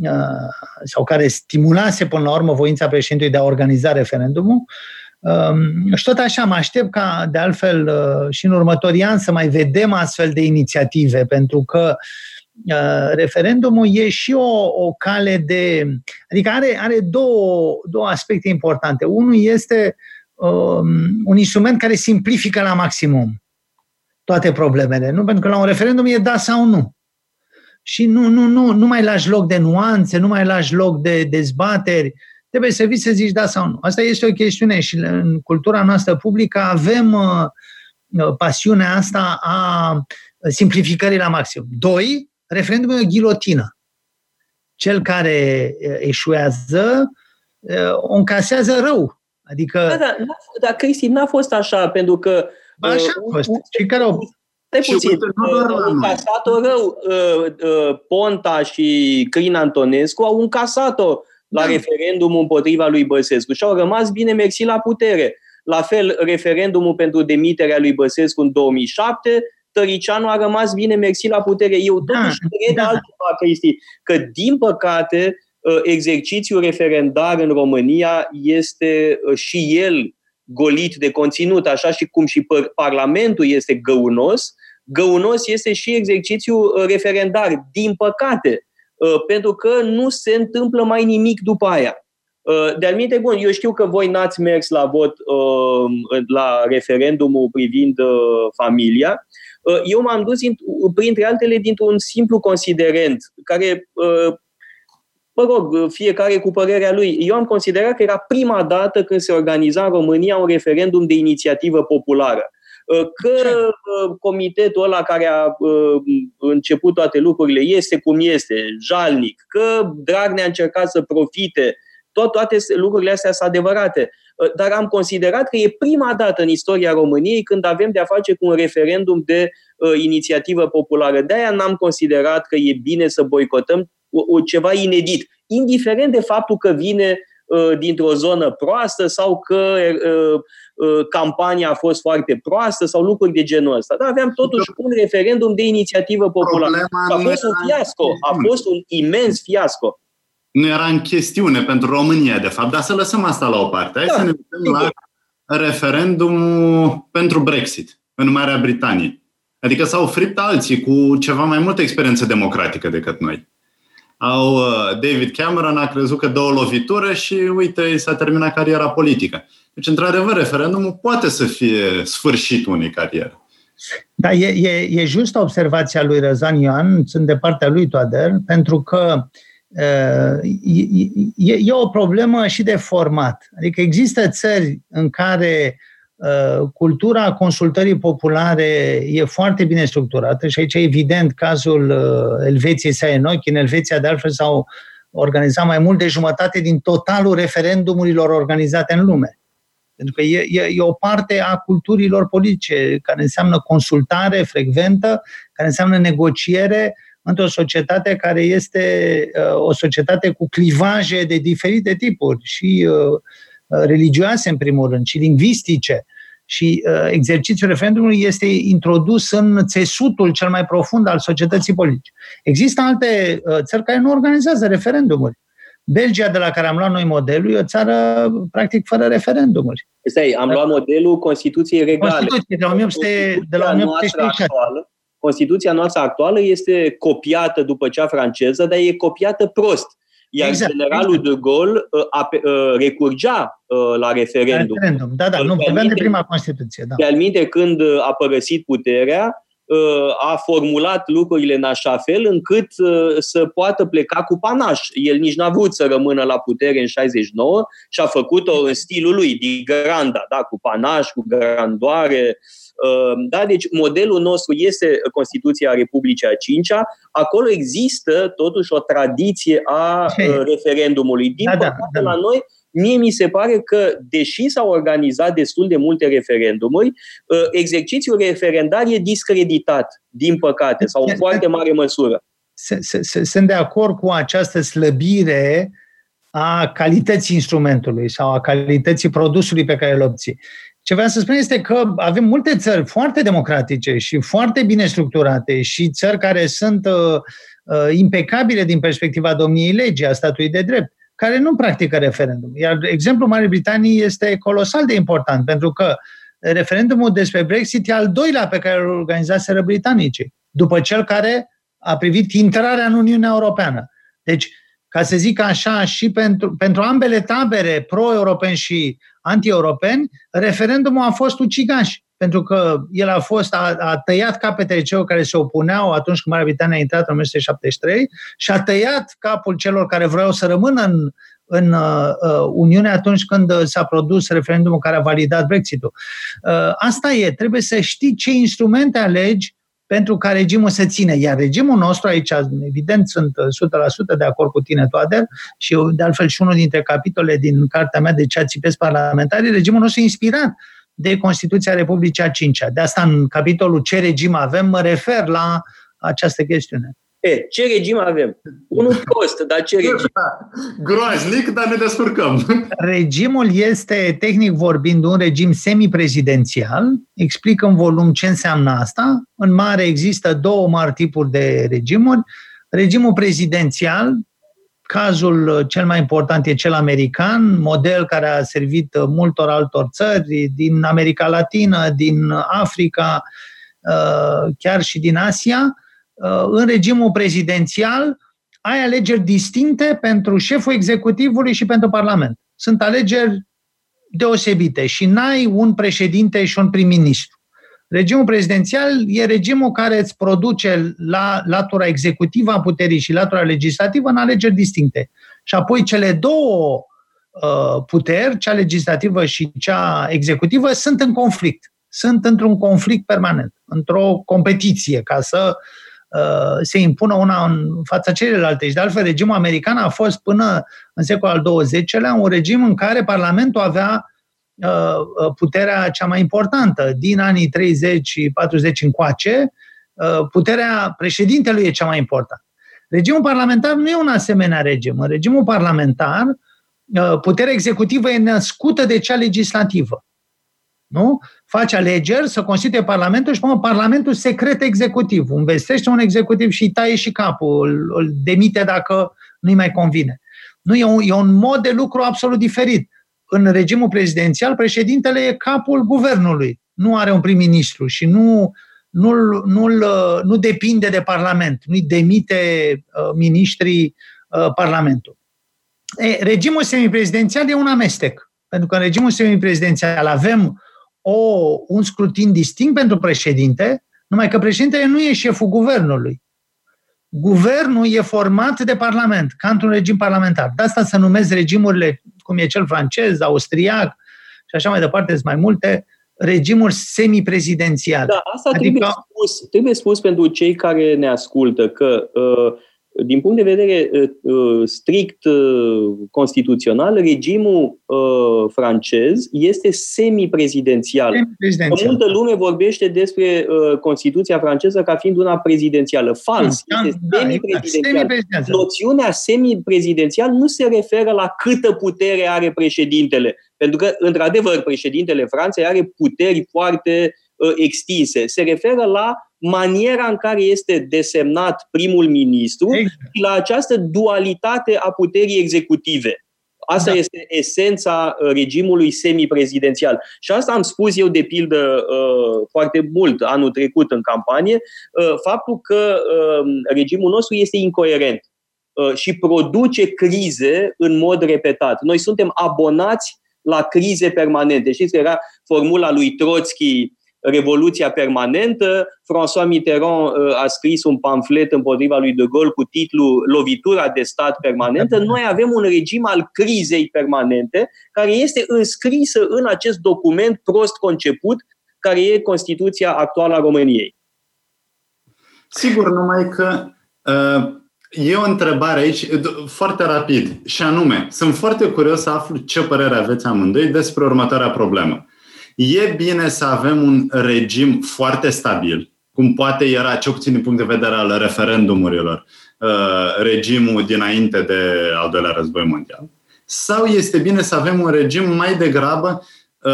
Uh, sau care stimulase până la urmă voința președintelui de a organiza referendumul. Um, și tot așa mă aștept ca, de altfel, uh, și în următorii ani să mai vedem astfel de inițiative, pentru că uh, referendumul e și o, o cale de. Adică are, are două, două aspecte importante. Unul este um, un instrument care simplifică la maximum toate problemele. Nu? Pentru că la un referendum e da sau nu și nu, nu, nu, nu mai lași loc de nuanțe, nu mai lași loc de dezbateri. Trebuie să vii să zici da sau nu. Asta este o chestiune și în cultura noastră publică avem uh, uh pasiunea asta a simplificării la maxim. Doi, referendumul e o ghilotină. Cel care eșuează o încasează rău. Adică... Da, da, dar Cristi, n-a fost așa, pentru că... Ba, așa a fost. Și care au Stai puțin, au încasat-o rău. Ponta și Crin Antonescu au încasat-o la da. referendumul împotriva lui Băsescu și au rămas bine mersi la putere. La fel, referendumul pentru demiterea lui Băsescu în 2007, Tăricianu a rămas bine mersi la putere. Eu da, totuși da, cred da. altceva, Cristi, că din păcate ă, exercițiul referendar în România este ă, și el golit de conținut, așa și cum și Parlamentul este găunos, găunos este și exercițiul ă, referendar, din păcate, pentru că nu se întâmplă mai nimic după aia. De-al minte, bun, eu știu că voi n-ați mers la vot la referendumul privind familia, Uh, eu m-am dus, printre altele, dintr-un simplu considerent, care, uh, mă rog, fiecare cu părerea lui. Eu am considerat că era prima dată când se organiza în România un referendum de inițiativă populară uh, că comitetul ăla care a început toate lucrurile este cum este, jalnic, că Dragnea a încercat să profite, tot, toate lucrurile astea sunt adevărate. Uh, dar am considerat că e prima dată în istoria României când avem de-a face cu un referendum de uh, inițiativă populară. De-aia n-am considerat că e bine să boicotăm uh, ceva inedit, indiferent de faptul că vine uh, dintr-o zonă proastă sau că uh, uh, campania a fost foarte proastă sau lucruri de genul ăsta. Dar aveam totuși un referendum de inițiativă populară. A fost un fiasco, a fost un imens fiasco nu era în chestiune pentru România, de fapt, dar să lăsăm asta la o parte. Hai da, să ne uităm la referendumul pentru Brexit în Marea Britanie. Adică s-au fript alții cu ceva mai multă experiență democratică decât noi. Au, uh, David Cameron a crezut că două lovitură și uite, s-a terminat cariera politică. Deci, într-adevăr, referendumul poate să fie sfârșitul unei cariere. Da, e, e, e justă observația lui Răzan Ioan, sunt de partea lui Toader, pentru că uh, e, e o problemă și de format. Adică există țări în care uh, cultura consultării populare e foarte bine structurată și aici evident cazul uh, Elveției să în ochi. În Elveția de altfel s-au organizat mai mult de jumătate din totalul referendumurilor organizate în lume. Pentru că e, e, e o parte a culturilor politice care înseamnă consultare frecventă, care înseamnă negociere într-o societate care este uh, o societate cu clivaje de diferite tipuri și uh, uh, religioase, în primul rând, și lingvistice. Și exercițiul referendumului este introdus în țesutul cel mai profund al societății politice. Există alte țări care nu organizează referendumuri. Belgia, de la care am luat noi modelul, e o țară practic fără referendumuri. Stai, am luat modelul Constituției regale. Constituție de la 1800, de la 1866. Constituția noastră actuală este copiată după cea franceză, dar e copiată prost. Iar exact, generalul exact. de Gaulle uh, a, uh, recurgea uh, la referendum. referendum. Da, da, nu, vorbeam de prima Constituție. Da. Pe alminte, când a părăsit puterea, a formulat lucrurile în așa fel încât să poată pleca cu panaș. El nici n-a vrut să rămână la putere în 69 și a făcut-o în stilul lui, din granda, da, cu panaș, cu grandoare, Ehm, da? Deci modelul nostru este Constituția Republicii a cincea. Acolo există totuși o tradiție a uh, referendumului. Din da, da păcate, da, da. la noi Mie mi se pare că, deși s-au organizat destul de multe referendumuri, uh, exercițiul referendar e discreditat, din păcate, sau în foarte mare măsură. Sunt de acord cu această slăbire a calității instrumentului sau a calității produsului pe care îl obții. Ce vreau să spun este că avem multe țări foarte democratice și foarte bine structurate și țări care sunt uh, uh, impecabile din perspectiva domniei legii, a statului de drept, care nu practică referendum. Iar exemplul Marii Britanii este colosal de important, pentru că referendumul despre Brexit e al doilea pe care îl organizaseră britanicii, după cel care a privit intrarea în Uniunea Europeană. Deci, ca să zic așa, și pentru, pentru ambele tabere, pro-europeni și anti-europeni, referendumul a fost ucigaș, pentru că el a fost, a, a tăiat capetele celor care se opuneau atunci când Marea Britanie a intrat în 1973 și a tăiat capul celor care vreau să rămână în, în uh, uh, Uniune atunci când s-a produs referendumul care a validat Brexit-ul. Uh, asta e, trebuie să știi ce instrumente alegi pentru ca regimul să ține. Iar regimul nostru, aici, evident, sunt 100% de acord cu tine, Toader, și de altfel și unul dintre capitole din cartea mea de ce țipesc parlamentarii, regimul nostru e inspirat de Constituția Republicii a cincea. De asta, în capitolul Ce regim avem, mă refer la această chestiune. E, ce regim avem? Unul prost, dar ce regim? Groaznic, dar ne descurcăm. Regimul este, tehnic vorbind, un regim semiprezidențial. Explic în volum ce înseamnă asta. În mare există două mari tipuri de regimuri. Regimul prezidențial, cazul cel mai important e cel american, model care a servit multor altor țări din America Latină, din Africa, uh, chiar și din Asia Uh, în regimul prezidențial ai alegeri distincte pentru șeful executivului și pentru Parlament. Sunt alegeri deosebite și n-ai un președinte și un prim-ministru. Regimul prezidențial e regimul care îți produce la latura executivă a puterii și latura legislativă în alegeri distincte. Și apoi cele două uh, puteri, cea legislativă și cea executivă, sunt în conflict. Sunt într-un conflict permanent, într-o competiție ca să uh, Uh, se impună una în fața celelalte. Și de altfel, regimul american a fost până în secolul al XX-lea un regim în care Parlamentul avea uh, uh, puterea cea mai importantă. Din anii 30 și 40 încoace, puterea președintelui e cea mai importantă. Regimul parlamentar nu e un asemenea regim. În regimul parlamentar, puterea executivă e născută de cea legislativă. Nu? Faci alegeri, să constituie Parlamentul și, până Parlamentul secret executiv. Învestește un executiv și îi taie și capul, îl, îl demite dacă nu-i mai convine. Nu, e un, e un mod de lucru absolut diferit. În regimul prezidențial, președintele e capul guvernului. Nu are un prim-ministru și nu, nu, nu, nu depinde de Parlament. Nu-i demite uh, ministrii uh, Parlamentul. E, regimul semiprezidențial e un amestec. Pentru că în regimul semiprezidențial avem o, un scrutin distinct pentru președinte, numai că președintele nu e șeful guvernului. Guvernul e format de parlament, ca într-un regim parlamentar. De asta să numesc regimurile, cum e cel francez, austriac și așa mai departe, sunt mai multe, regimuri semiprezidențiale. Da, asta adică... trebuie, spus, trebuie spus pentru cei care ne ascultă că uh, din punct de vedere uh, uh, strict uh, constituțional, regimul francez este semiprezidențial. semi-prezidențial. Multă lume vorbește despre Constituția franceză ca fiind una prezidențială. Fals. Da, este da, semiprezidențial. Da, Noțiunea semiprezidențial nu se referă la câtă putere are președintele. Pentru că, într-adevăr, președintele Franței are puteri foarte extinse. Se referă la maniera în care este desemnat primul ministru exact. și la această dualitate a puterii executive. Asta da. este esența uh, regimului semiprezidențial. Și asta am spus eu, de pildă, uh, foarte mult anul trecut în campanie, uh, faptul că regimul nostru este incoerent și produce crize în mod repetat. Noi suntem abonați la crize permanente. Știți că era formula lui Trotsky Revoluția permanentă. François Mitterrand uh, a scris un pamflet împotriva lui De Gaulle cu titlul Lovitura de stat permanentă. Noi avem un regim al crizei permanente care este înscrisă în acest document prost conceput care e Constituția actuală a României. Sigur, numai că uh, e o întrebare aici foarte rapid și anume, sunt foarte curios să aflu ce părere aveți amândoi despre următoarea problemă. E bine să avem un regim foarte stabil, cum poate era, cel puțin din punct de vedere al referendumurilor, uh, regimul dinainte de al doilea război mondial. Sau este bine să avem un regim mai degrabă uh,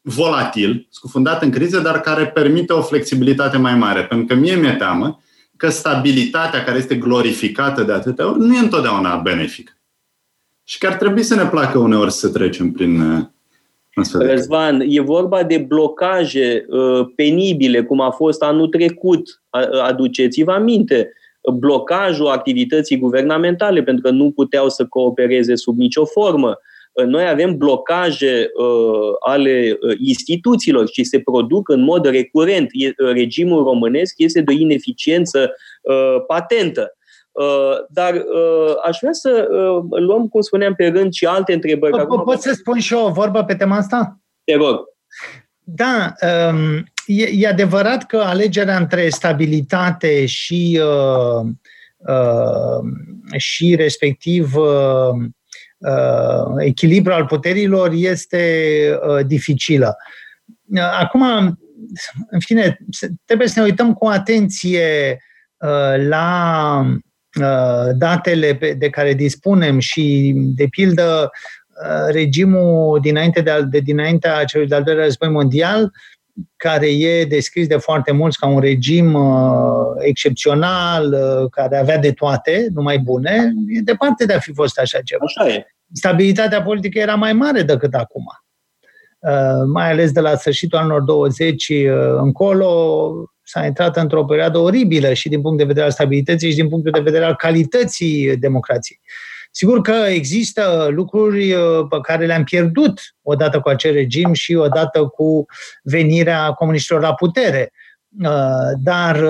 volatil, scufundat în criză, dar care permite o flexibilitate mai mare. Pentru că mie mi-e teamă că stabilitatea care este glorificată de atâtea ori nu e întotdeauna benefică. Și că ar trebui să ne placă uneori să trecem prin, uh, Răzvan, e vorba de blocaje uh, penibile, cum a fost anul trecut. Aduceți-vă aminte, blocajul activității guvernamentale, pentru că nu puteau să coopereze sub nicio formă. Uh, noi avem blocaje uh, ale uh, instituțiilor și se produc în mod recurent. E, uh, regimul românesc este de o ineficiență uh, patentă. Uh, dar uh, aș vrea să uh, luăm, cum spuneam, pe rând și alte întrebări. Po- pot să spun și eu o vorbă pe tema asta? Te rog. Da, um, e, e adevărat că alegerea între stabilitate și, uh, uh, și respectiv uh, uh, echilibru al puterilor este uh, dificilă. Acum, în fine, trebuie să ne uităm cu atenție uh, la uh, datele de care dispunem și, de pildă, uh, regimul dinainte de, de dinaintea celui de-al doilea război mondial, care e descris de foarte mulți ca un regim uh, excepțional, uh, care avea de toate, numai bune, e departe de a fi fost așa ceva. Așa e. Stabilitatea politică era mai mare decât acum. Uh, mai ales de la sfârșitul anilor 20 uh, încolo, s-a intrat într-o perioadă oribilă și din punct de vedere al stabilității și din punct de vedere al calității democrației. Sigur că există lucruri uh, pe care le-am pierdut odată cu acel regim și odată cu venirea comuniștilor la putere. Dar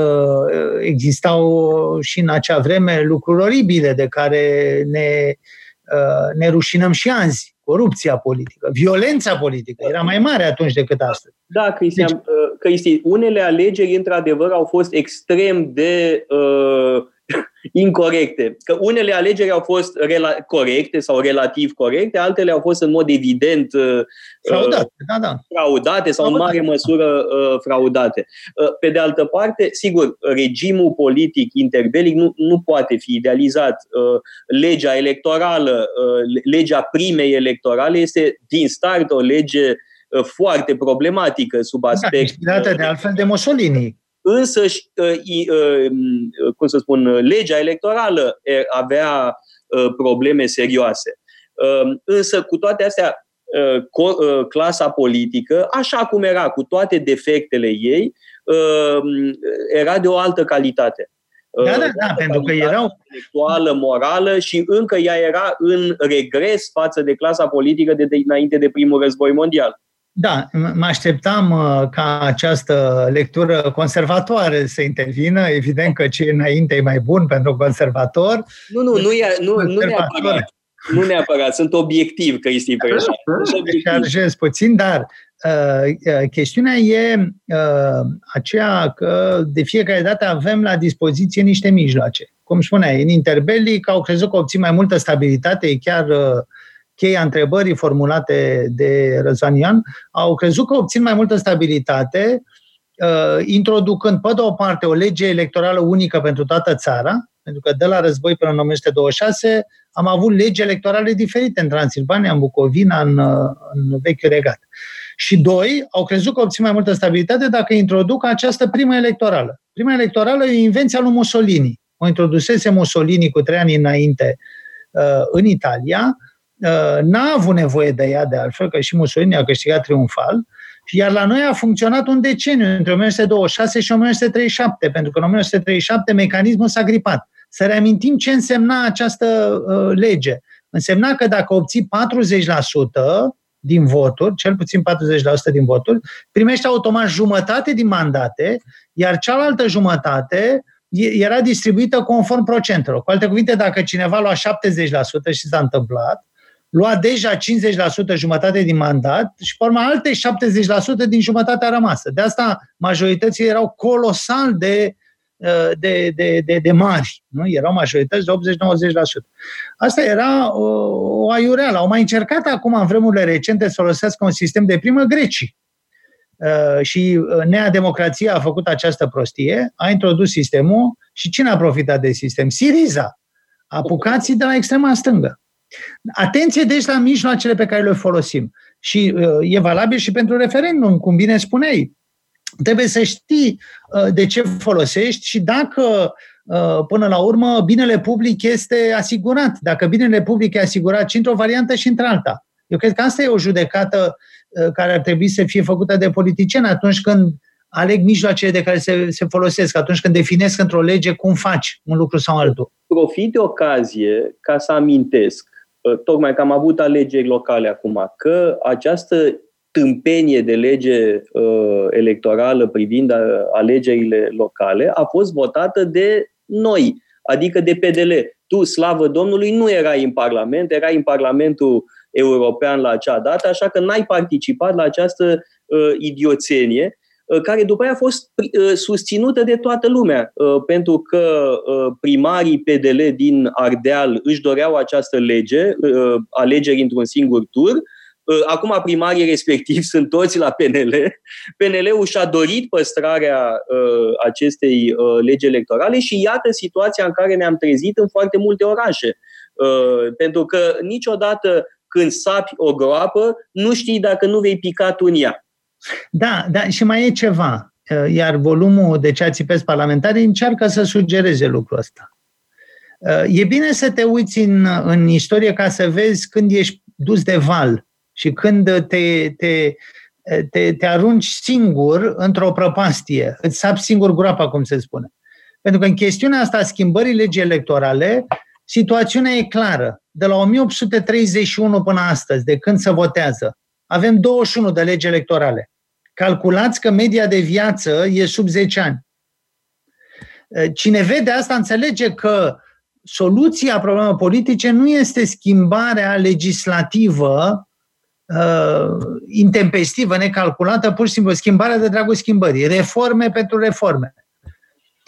existau și în acea vreme lucruri oribile de care ne, ne rușinăm și azi corupția politică, violența politică era mai mare atunci decât astăzi. Da, Cristian, deci, Cristi, unele alegeri, într-adevăr, au fost extrem de uh, incorrecte. Că unele alegeri au fost rela- corecte sau relativ corecte, altele au fost în mod evident uh, fraudate, da, da. fraudate sau fraudate. în mare măsură uh, fraudate. Uh, pe de altă parte, sigur, regimul politic interbelic nu, nu poate fi idealizat. Uh, legea electorală, uh, legea primei electorale este din start o lege uh, foarte problematică sub da, aspect... Da, de altfel de Mussolini însă, uh, uh, cum să spun, legea electorală avea uh, probleme serioase. Um, însă, cu toate astea, clasa politică, așa cum era, cu toate defectele ei, um, era de o altă calitate. Da, da, da, pentru că erau... Intelectuală, morală și încă ea era în regres față de clasa politică de dinainte de primul război mondial. Da, mă așteptam uh, ca această lectură conservatoare să intervină. Evident că ce înainte e mai bun pentru conservator. Nu, nu, nu, e, nu, nu neapărat. Nu neapărat, sunt obiectiv, Cristi Preșan. Șarjez puțin, dar uh, uh, chestiunea e uh, aceea că de fiecare dată avem la dispoziție niște mijloace. Cum spuneai, în interbelic au crezut că obțin mai multă stabilitate, e chiar uh, cheia întrebării formulate de Răzvanian, au crezut că obțin mai multă stabilitate, uh, introducând, pe de o parte, o lege electorală unică pentru toată țara, pentru că de la război până în 1926 am avut legi electorale diferite în Transilvania, în Bucovina, în, uh, în vechiul regat. Și doi, au crezut că obțin mai multă stabilitate dacă introduc această primă electorală. Prima electorală e o invenție a lui Mussolini. O introdusese Mussolini cu trei ani înainte uh, în Italia, Uh, n-a avut nevoie de ea de altfel, că și Mussolini a câștigat triumfal, iar la noi a funcționat un deceniu între 1926 și 1937, pentru că în 1937 mecanismul s-a gripat. Să reamintim ce însemna această uh, lege. Însemna că dacă obții 40% din voturi, cel puțin 40% din voturi, primești automat jumătate din mandate, iar cealaltă jumătate era distribuită conform procentelor. Cu alte cuvinte, dacă cineva lua 70% și s-a întâmplat, lua deja 50% jumătate din mandat și, pe urmă, alte 70% din jumătatea rămasă. De asta majoritățile erau colosal de, uh, de, de, de, de mari. Nu? Erau majorități de 80-90%. Asta era o, o aiureală. Au mai încercat acum, în vremurile recente, să folosească un sistem de primă grecii. Uh, și uh, Nea Democrația a făcut această prostie, a introdus sistemul și cine a profitat de sistem? Siriza. Apucații de la extrema stângă. Atenție deci la mijloacele pe care le folosim. Și uh, e valabil și pentru referendum, cum bine spuneai. Trebuie să știi uh, de ce folosești și dacă uh, până la urmă binele public este asigurat. Dacă binele public e asigurat și într-o variantă și într-alta. Eu cred că asta e o judecată uh, care ar trebui să fie făcută de politicieni atunci când aleg mijloacele de care se, se folosesc, atunci când definesc într-o lege cum faci un lucru sau altul. Profit de ocazie ca să amintesc Uh, tocmai că am avut alegeri locale acum, că această tâmpenie de lege uh, electorală privind uh, alegerile locale a fost votată de noi, adică de PDL. Tu, slavă Domnului, nu erai în Parlament, erai în Parlamentul European la acea dată, așa că n-ai participat la această uh, idioțenie care după aia a fost susținută de toată lumea, pentru că primarii PDL din Ardeal își doreau această lege, alegeri într-un singur tur, Acum primarii respectiv sunt toți la PNL. PNL-ul și-a dorit păstrarea uh, acestei uh, legi electorale și iată situația în care ne-am trezit în foarte multe orașe. Uh, pentru că niciodată când sapi o groapă, nu știi dacă nu vei pica tu în ea. Da, da, și mai e ceva. Iar volumul de ce țipesc parlamentare încearcă să sugereze lucrul ăsta. E bine să te uiți în, în istorie ca să vezi când ești dus de val și când te, te, te, te arunci singur într-o prăpastie, îți sapi singur groapa, cum se spune. Pentru că în chestiunea asta, schimbării legii electorale, situația e clară. De la 1831 până astăzi, de când se votează, avem 21 de legi electorale. Calculați că media de viață e sub 10 ani. Cine vede asta înțelege că soluția problemelor politice nu este schimbarea legislativă uh, intempestivă, necalculată, pur și simplu schimbarea de dragul schimbării, reforme pentru reforme.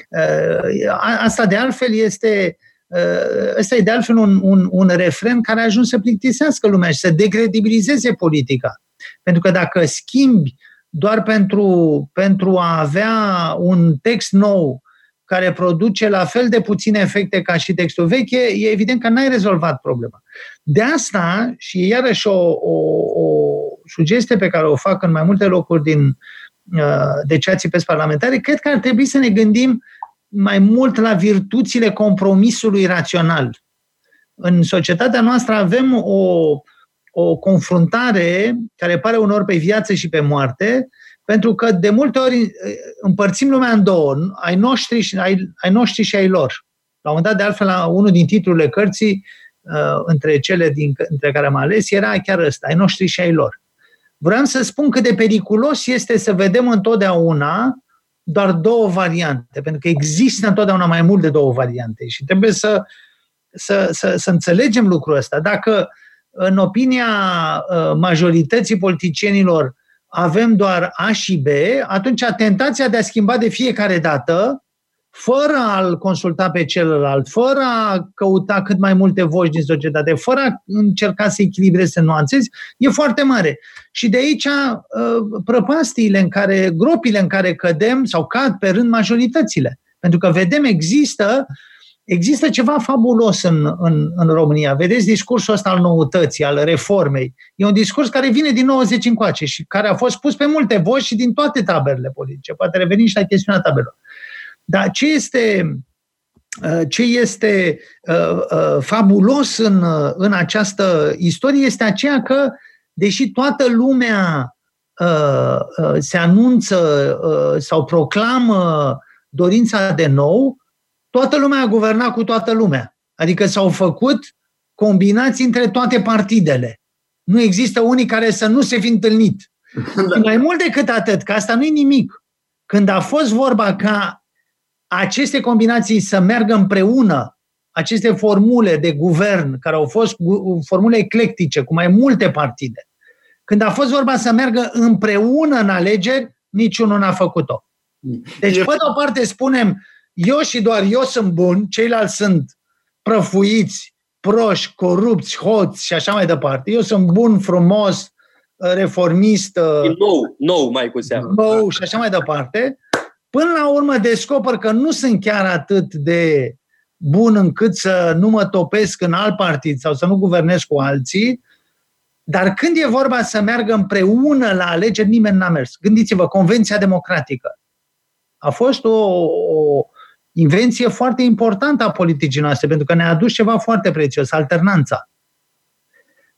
Uh, asta de altfel este uh, Ăsta e de altfel un, un, un refren care a ajuns să plictisească lumea și să decredibilizeze politica. Pentru că dacă schimbi doar pentru, pentru a avea un text nou care produce la fel de puține efecte ca și textul vechi, e evident că n-ai rezolvat problema. De asta, și iarăși o, o, o sugestie pe care o fac în mai multe locuri din uh, deciații pe parlamentare, cred că ar trebui să ne gândim mai mult la virtuțile compromisului rațional. În societatea noastră avem o, o confruntare care pare unor pe viață și pe moarte, pentru că de multe ori eh, împărțim lumea în două, ai noștri și ai, ai, noștri și ai lor. La un moment dat, de altfel, la unul din titlurile cărții, uh, între cele din, între care am ales, era chiar ăsta, ai noștri și ai lor. Vreau să spun cât de periculos este să vedem întotdeauna doar două variante, pentru că există întotdeauna mai mult de două variante și trebuie să, să, să, să înțelegem lucrul ăsta. Dacă, în opinia uh, majorității politicienilor, avem doar A și B, atunci tentația de a schimba de fiecare dată, fără a-l consulta pe celălalt, fără a căuta cât mai multe voci din societate, fără a încerca să echilibreze, să nuanțezi, e foarte mare. Și de aici uh, prăpastiile în care, gropile în care cădem sau cad pe rând majoritățile. Pentru că vedem, există uh, Există ceva fabulos în, în, în România. Vedeți discursul ăsta al noutății, al reformei. E un discurs care vine din 90 încoace și care a fost pus pe multe voci și din toate taberele politice. Poate reveni și la chestiunea tabelor. Dar ce este, uh, ce este uh, uh, fabulos în, în această istorie este aceea că, deși toată lumea se anunță sau proclamă dorința de nou, toată lumea a guvernat cu toată lumea. Adică s-au făcut combinații între toate partidele. Nu există unii care să nu se fi întâlnit. Da. Mai mult decât atât, că asta nu e nimic. Când a fost vorba ca aceste combinații să meargă împreună, aceste formule de guvern, care au fost formule eclectice, cu mai multe partide, când a fost vorba să meargă împreună în alegeri, niciunul n-a făcut-o. Deci, pe de o parte, spunem, eu și doar eu sunt bun, ceilalți sunt prăfuiți, proști, corupți, hoți și așa mai departe. Eu sunt bun, frumos, reformist. Nou, nou mai cu seamă. Nou și așa mai departe. Până la urmă descoper că nu sunt chiar atât de bun încât să nu mă topesc în alt partid sau să nu guvernez cu alții, dar când e vorba să meargă împreună la alegeri, nimeni n-a mers. Gândiți-vă, Convenția Democratică a fost o, o, invenție foarte importantă a politicii noastre, pentru că ne-a adus ceva foarte prețios, alternanța.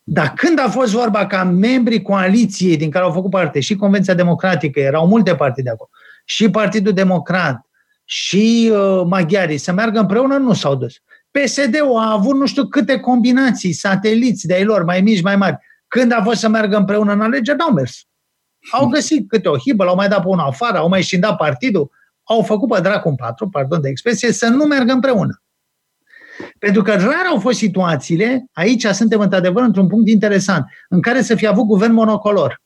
Dar când a fost vorba ca membrii coaliției din care au făcut parte și Convenția Democratică, erau multe partide acolo, și Partidul Democrat, și uh, maghiarii să meargă împreună, nu s-au dus. PSD-ul a avut nu știu câte combinații, sateliți de-ai lor, mai mici, mai mari. Când a fost să meargă împreună în alegeri, n-au mers. Au găsit câte o hibă, l-au mai dat pe una afară, au mai șindat partidul, au făcut pe dracu în patru, pardon de expresie, să nu meargă împreună. Pentru că rar au fost situațiile, aici suntem într-adevăr într-un punct interesant, în care să fie avut guvern monocolor.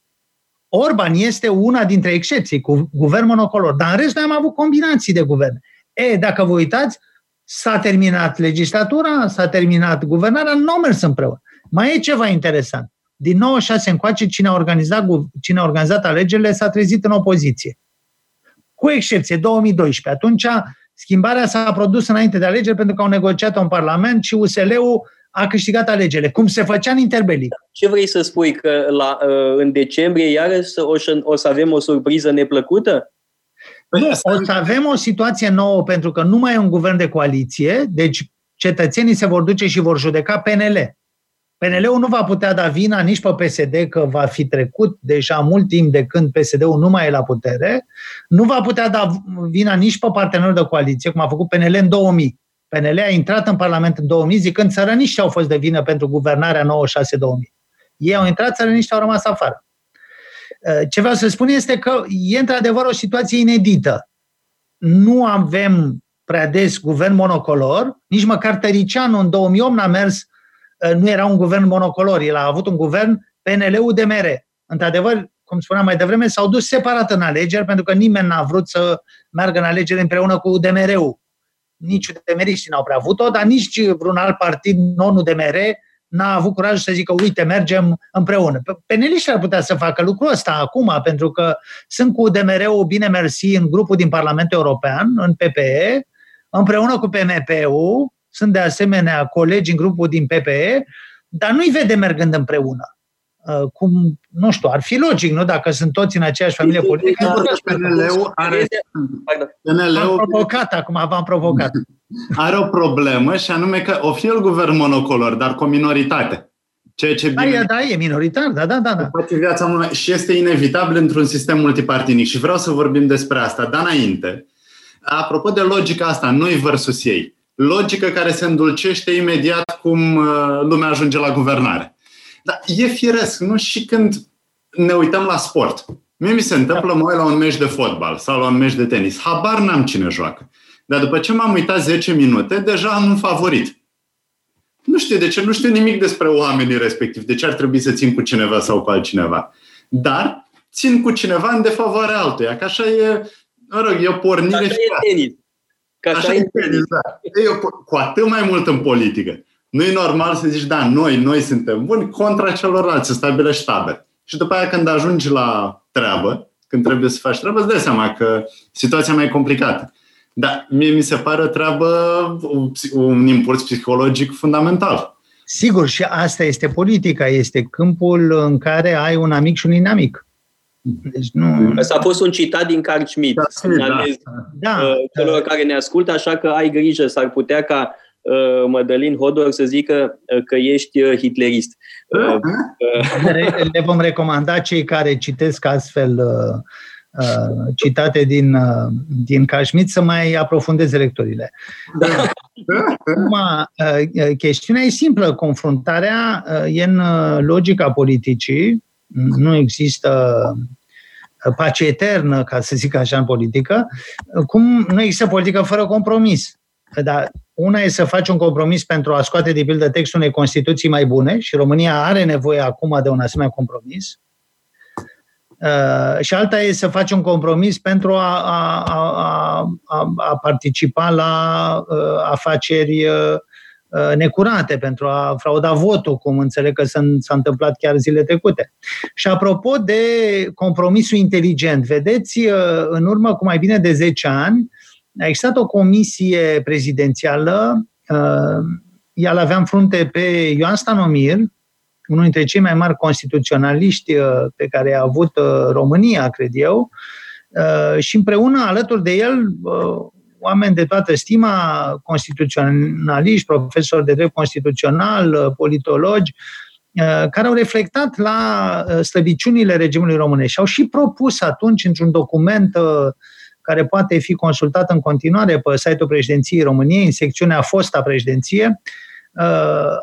Orban este una dintre excepții, cu guvern monocolor, dar în rest noi am avut combinații de guverne. E, dacă vă uitați, s-a terminat legislatura, s-a terminat guvernarea, nu au mers împreună. Mai e ceva interesant. Din 96 încoace, cine a organizat, cine a organizat alegerile s-a trezit în opoziție. Cu excepție, 2012. Atunci, schimbarea s-a produs înainte de alegeri pentru că au negociat un parlament și USL-ul a câștigat alegerile, cum se făcea în interbelic. Ce vrei să spui? Că la, uh, în decembrie iarăși o, o să avem o surpriză neplăcută? Păi o să avem o situație nouă pentru că nu mai e un guvern de coaliție, deci cetățenii se vor duce și vor judeca PNL. PNL-ul nu va putea da vina nici pe PSD că va fi trecut deja mult timp de când PSD-ul nu mai e la putere, nu va putea da vina nici pe partenerul de coaliție, cum a făcut PNL în 2000. PNL a intrat în Parlament în 2000 zicând țărăniști au fost de vină pentru guvernarea 96-2000. Ei au intrat, țărăniști au rămas afară. Uh, ce vreau să spun este că e într-adevăr o situație inedită. Nu avem prea des guvern monocolor, nici măcar Tăricianu în 2008 n-a mers, uh, nu era un guvern monocolor, el a avut un guvern PNL-UDMR. Într-adevăr, cum spuneam mai devreme, s-au dus separat în alegeri pentru că nimeni n-a vrut să meargă în alegeri împreună cu UDMR-ul nici UDMR-iștii n-au prea avut-o, dar nici vreun alt partid non-UDMR n-a avut curaj să zică, uite, mergem împreună. Peneliștii ar putea să facă lucrul ăsta acum, pentru că sunt cu UDMR-ul, bine mersi, în grupul din Parlamentul European, în PPE, împreună cu PMP-ul, sunt de asemenea colegi în grupul din PPE, dar nu-i vede mergând împreună. Uh, cum, nu știu, ar fi logic, nu? Dacă sunt toți în aceeași familie politică. PNL-ul are... PNL-ul... Am provocat acum, v-am provocat. Are o problemă și anume că o fi el guvern monocolor, dar cu o minoritate. Ceea ce da, e, da, e minoritar, da, da, da. da. Face viața mult mai... Și este inevitabil într-un sistem multipartinic. Și vreau să vorbim despre asta. Dar înainte, apropo de logica asta, noi versus ei, logică care se îndulcește imediat cum uh, lumea ajunge la guvernare. Dar e firesc, nu? Și când ne uităm la sport. Mie mi se întâmplă, mă uit la un meci de fotbal sau la un meci de tenis. Habar n-am cine joacă. Dar după ce m-am uitat 10 minute, deja am un favorit. Nu știu de ce, nu știu nimic despre oamenii respectivi, de ce ar trebui să țin cu cineva sau cu altcineva. Dar țin cu cineva în defavoarea altuia, că așa e, mă rog, e o pornire. Așa e tenis. Că așa, așa e tenis, da. E cu atât mai mult în politică. Nu e normal să zici, da, noi, noi suntem buni contra celorlalți, să stabilești tabere. Și după aia când ajungi la treabă, când trebuie să faci treabă, îți dai seama că situația mai e complicată. Dar mie mi se pare o treabă, un impuls psihologic fundamental. Sigur, și asta este politica, este câmpul în care ai un amic și un inamic. Deci nu... Asta a fost un citat din Carl Schmitt. Da, da, da, uh, celor da. care ne ascultă, așa că ai grijă, s-ar putea ca Uh, Mădălin Hodor să zică uh, că ești uh, hitlerist. Le vom recomanda cei care citesc astfel citate din, din Cașmit să mai aprofundeze lecturile. Da. Acum, chestiunea e simplă. Confruntarea e în logica politicii. Nu există pace eternă, ca să zic așa, în politică. Cum nu există politică fără compromis. Dar una e să faci un compromis pentru a scoate de pildă textul unei Constituții mai bune și România are nevoie acum de un asemenea compromis. Uh, și alta e să faci un compromis pentru a, a, a, a, a participa la uh, afaceri uh, necurate, pentru a frauda votul, cum înțeleg că s-a, s-a întâmplat chiar zile trecute. Și apropo de compromisul inteligent, vedeți, uh, în urmă cu mai bine de 10 ani, a existat o comisie prezidențială, uh, ea l avea în frunte pe Ioan Stanomir, unul dintre cei mai mari constituționaliști uh, pe care a avut uh, România, cred eu, și împreună, alături de el, oameni de toată stima, constituționaliști, profesori de drept constituțional, politologi, care au reflectat la slăbiciunile regimului românesc și au și propus atunci, într-un document care poate fi consultat în continuare pe site-ul președinției României, în secțiunea fosta președinție, uh,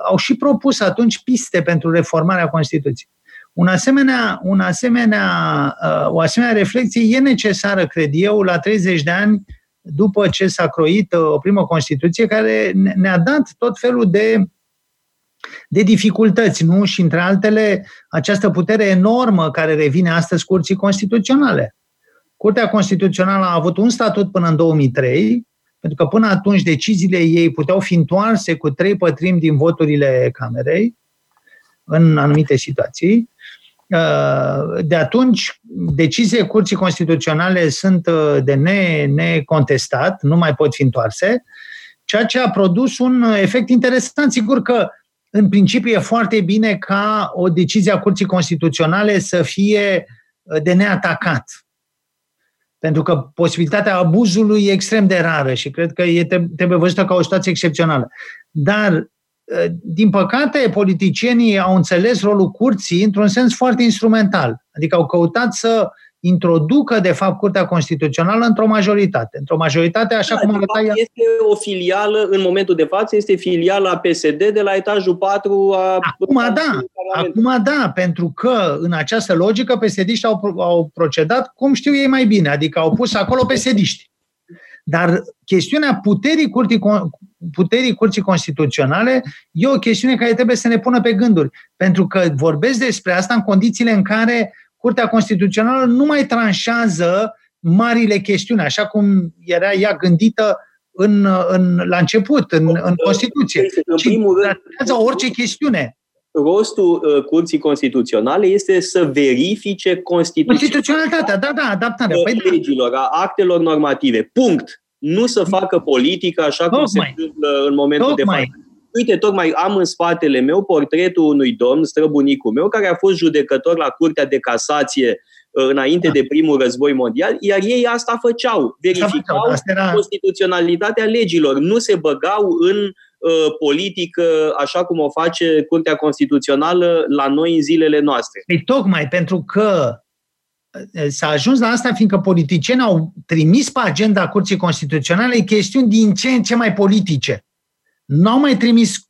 au și propus atunci piste pentru reformarea Constituției. Un asemenea, un asemenea, uh, o asemenea reflexie e necesară, cred eu, la 30 de ani după ce s-a croit uh, o primă Constituție care ne-a dat tot felul de de dificultăți, nu? Și între altele, această putere enormă care revine astăzi curții constituționale. Curtea Constituțională a avut un statut până în 2003, pentru că până atunci deciziile ei puteau fi întoarse cu trei pătrimi din voturile Camerei în anumite situații. Uh, de atunci, deciziile Curții Constituționale sunt uh, de ne, necontestat, nu mai pot fi întoarse, ceea ce a produs un efect interesant. Sigur că, în principiu, e foarte bine ca o decizie a Curții Constituționale să fie uh, de neatacat. Pentru că posibilitatea abuzului e extrem de rară și cred că e, trebuie văzută ca o situație excepțională. Dar Ă, din păcate, politicienii au înțeles rolul curții într-un sens foarte instrumental. Adică au căutat să introducă, de fapt, Curtea Constituțională într-o majoritate. Într-o majoritate, așa da, cum arăta ea. Este o filială, în momentul de față, este filiala PSD de la etajul 4 a... Acum da, acum da, pentru că în această logică psd au, au procedat cum știu ei mai bine, adică au pus acolo psd Dar chestiunea puterii curții, puterii curții constituționale e o chestiune care trebuie să ne pună pe gânduri. Pentru că vorbesc despre asta în condițiile în care Curtea Constituțională nu mai tranșează marile chestiuni, așa cum era ea gândită în, în, la început, în, în Constituție. În primul rând, orice chestiune. Rostul uh, Curții Constituționale este să verifice constituționalitatea. Da, da, adaptarea. Păi, da. legilor, a actelor normative. Punct nu să facă politică așa cum se întâmplă în momentul Tocmai. de față. Uite, tocmai am în spatele meu portretul unui domn, străbunicul meu, care a fost judecător la Curtea de Casație uh, înainte da. de primul război mondial, iar ei asta făceau, verificau asta era... constituționalitatea legilor, nu se băgau în uh, politică așa cum o face Curtea Constituțională la noi în zilele noastre. Păi tocmai pentru că s-a ajuns la asta fiindcă politicienii au trimis pe agenda Curții Constituționale chestiuni din ce în ce mai politice. Nu au mai trimis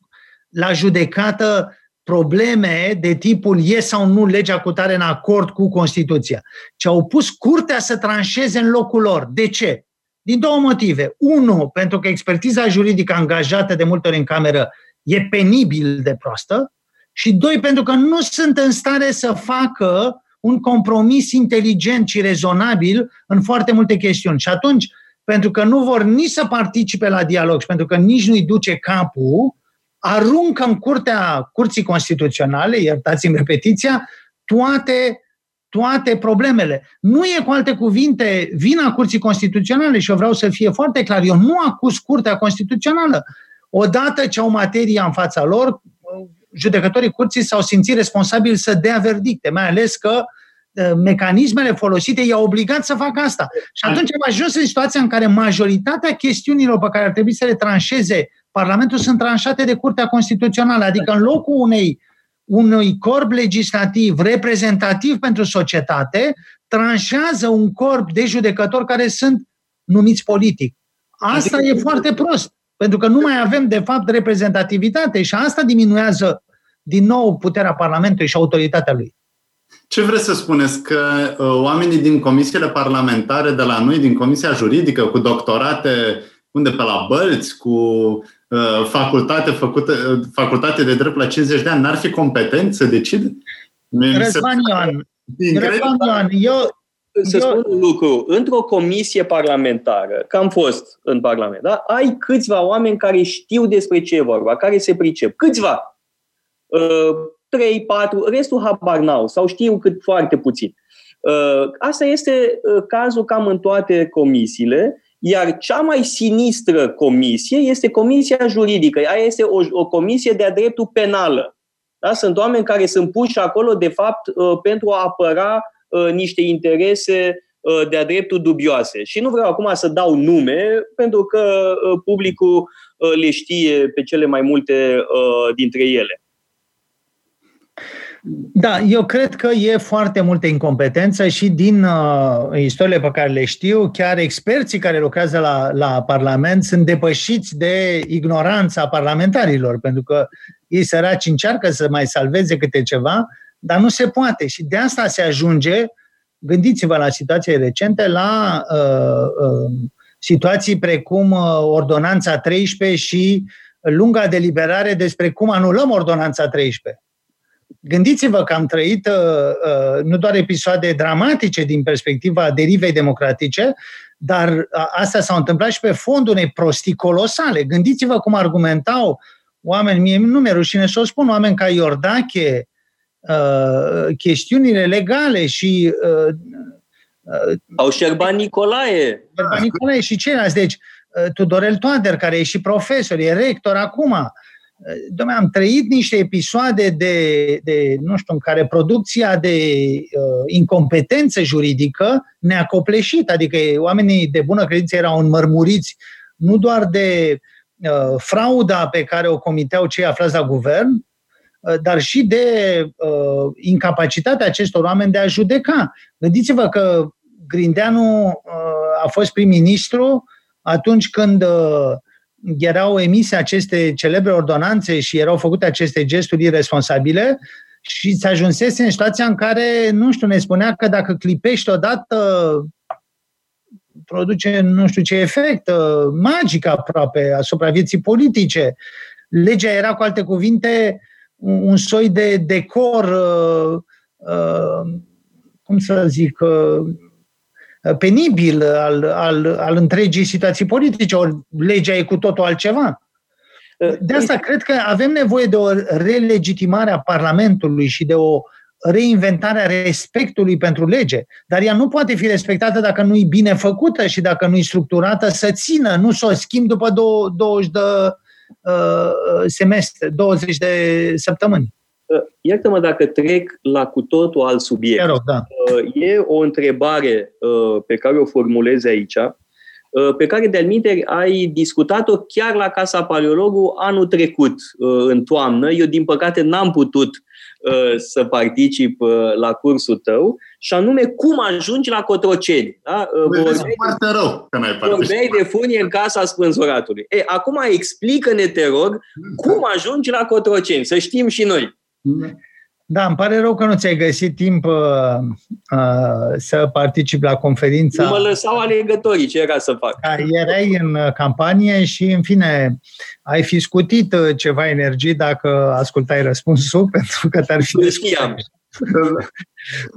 la judecată probleme de tipul e sau nu legea cu tare în acord cu Constituția, ci au pus curtea să tranșeze în locul lor. De ce? Din două motive. Unu, pentru că expertiza juridică angajată de multe ori în cameră e penibil de proastă și doi, pentru că nu sunt în stare să facă un compromis inteligent și rezonabil în foarte multe chestiuni. Și atunci, pentru că nu vor nici să participe la dialog și pentru că nici nu-i duce capul, aruncă în curtea Curții Constituționale, iertați-mi repetiția, toate, toate problemele. Nu e, cu alte cuvinte, vina Curții Constituționale și eu vreau să fie foarte clar, eu nu acuz Curtea Constituțională. Odată ce au materia în fața lor, judecătorii curții s-au simțit responsabili să dea verdicte, mai ales că uh, mecanismele folosite i-au obligat să facă asta. Și atunci am ajuns în situația în care majoritatea chestiunilor pe care ar trebui să le tranșeze Parlamentul sunt tranșate de Curtea Constituțională. Adică în locul unei, unui corp legislativ reprezentativ pentru societate, tranșează un corp de judecători care sunt numiți politic. Asta adică e foarte prost. Pentru că nu mai avem, de fapt, reprezentativitate și asta diminuează din nou puterea Parlamentului și autoritatea lui. Ce vreți să spuneți? Că uh, oamenii din comisiile parlamentare de la noi, din Comisia Juridică, cu doctorate unde pe la bălți, cu uh, facultate, făcută, uh, facultate de drept la 50 de ani, n-ar fi competenți să decidă? Răzvan Ioan, Răzvan Ioan, eu, să Eu... spun un lucru. Într-o comisie parlamentară, că am fost în Parlament, da? ai câțiva oameni care știu despre ce e vorba, care se pricep. Câțiva. Uh, trei, patru, restul habar n-au sau știu cât foarte puțin. Uh, asta este uh, cazul cam în toate comisiile, iar cea mai sinistră comisie este comisia juridică. Ea este o, o comisie de-a dreptul penală. Da? Sunt oameni care sunt puși acolo, de fapt, uh, pentru a apăra Uh, niște interese uh, de-a dreptul dubioase. Și nu vreau acum să dau nume, pentru că uh, publicul le știe pe cele mai multe dintre ele. Da, eu cred că e foarte multă incompetență și din uh, istoriile pe care le știu, chiar experții care lucrează la, la Parlament sunt depășiți de ignoranța parlamentarilor, pentru că ei săraci încearcă să mai salveze câte ceva, dar nu se poate și de asta se ajunge, gândiți-vă la situații recente, la uh, uh, situații precum uh, Ordonanța 13 și lunga deliberare despre cum anulăm ordonanța 13. Gândiți-vă că am trăit uh, uh, nu doar episoade dramatice din perspectiva derivei democratice, dar uh, astea s-au întâmplat și pe fondul unei prostii colosale. Gândiți-vă cum argumentau oameni, mie nu mi-e rușine să o spun, oameni ca Iordache, uh, chestiunile legale și uh, uh, au Șerban Nicolae. Șerban Nicolae și ceilalți. Deci, uh, Tudorel Toader, care e și profesor, e rector acum, Dom'le, am trăit niște episoade de, de, nu știu, în care producția de uh, incompetență juridică ne-a copleșit, adică oamenii de bună credință erau înmărmuriți nu doar de uh, frauda pe care o comiteau cei aflați la guvern, uh, dar și de uh, incapacitatea acestor oameni de a judeca. Gândiți-vă că Grindeanu uh, a fost prim-ministru atunci când uh, erau emise aceste celebre ordonanțe și erau făcute aceste gesturi irresponsabile și se ajunsese în situația în care, nu știu, ne spunea că dacă clipești odată produce nu știu ce efect uh, magic aproape asupra vieții politice. Legea era, cu alte cuvinte, un soi de decor, uh, uh, cum să zic, penibil al, al, al întregii situații politice, ori legea e cu totul altceva. De asta cred că avem nevoie de o relegitimare a Parlamentului și de o reinventare a respectului pentru lege. Dar ea nu poate fi respectată dacă nu e bine făcută și dacă nu e structurată să țină, nu să o schimb după 20 de uh, semestre, 20 de săptămâni. Iartă-mă dacă trec la cu totul alt subiect. Rog, da. Uh, e o întrebare uh, pe care o formulez aici, uh, pe care de-al ai discutat-o chiar la Casa Paleologu anul trecut, în toamnă. Eu, din păcate, n-am putut să particip la cursul tău, și anume cum ajungi la Cotroceni. Da? Vorbeai, foarte rău că n-ai vorbeai de funie în casa spânzuratului. E, acum explică-ne, te rog, cum ajungi la Cotroceni, să știm și noi. Da, îmi pare rău că nu ți-ai găsit timp uh, uh, să participi la conferința. Nu mă lăsau alegătorii, ce era să fac? Da, erai în uh, campanie și, în fine, ai fi scutit uh, ceva energie dacă ascultai răspunsul, pentru că te-ar fi știam.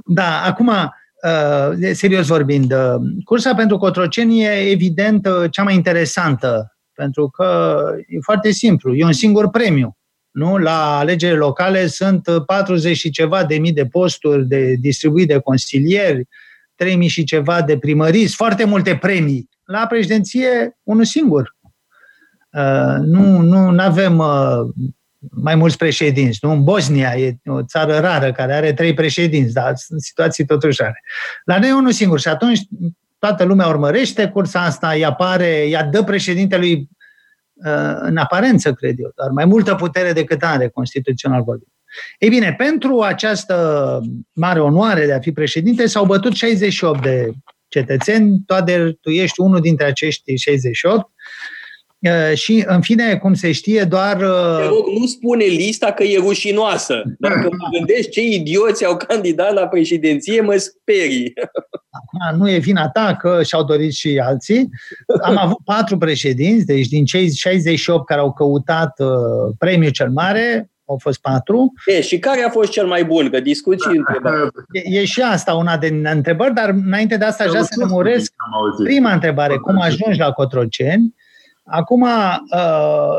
Da, acum, uh, serios vorbind, uh, cursa pentru Cotroceni e evident uh, cea mai interesantă, pentru că e foarte simplu, e un singur premiu nu? La alegerile locale sunt 40 și ceva de mii de posturi de distribuit de consilieri, 3000 și ceva de primăriți, foarte multe premii. La președinție, unul singur. Uh, nu nu avem uh, mai mulți președinți. Nu? În Bosnia e o țară rară care are trei președinți, dar sunt situații totuși rare. La noi e unul singur și atunci toată lumea urmărește cursa asta, îi apare, ea dă președintelui Uh, în aparență, cred eu, dar mai multă putere decât are constituțional vorbind. Ei bine, pentru această mare onoare de a fi președinte s-au bătut 68 de cetățeni, toate tu ești unul dintre acești 68 uh, și, în fine, cum se știe, doar... Uh, Te rog, nu spune lista că e rușinoasă. Dacă mă gândești ce idioți au candidat la președinție, mă sperii. Acum nu e vina ta că și-au dorit și alții. Am avut patru președinți, deci din cei 68 care au căutat uh, premiul cel mare, au fost patru. E, și care a fost cel mai bun? Că discuți și E, e și asta una din întrebări, dar înainte de asta aș vrea să lămuresc prima întrebare. Cum ajungi la Cotroceni? Acum, uh,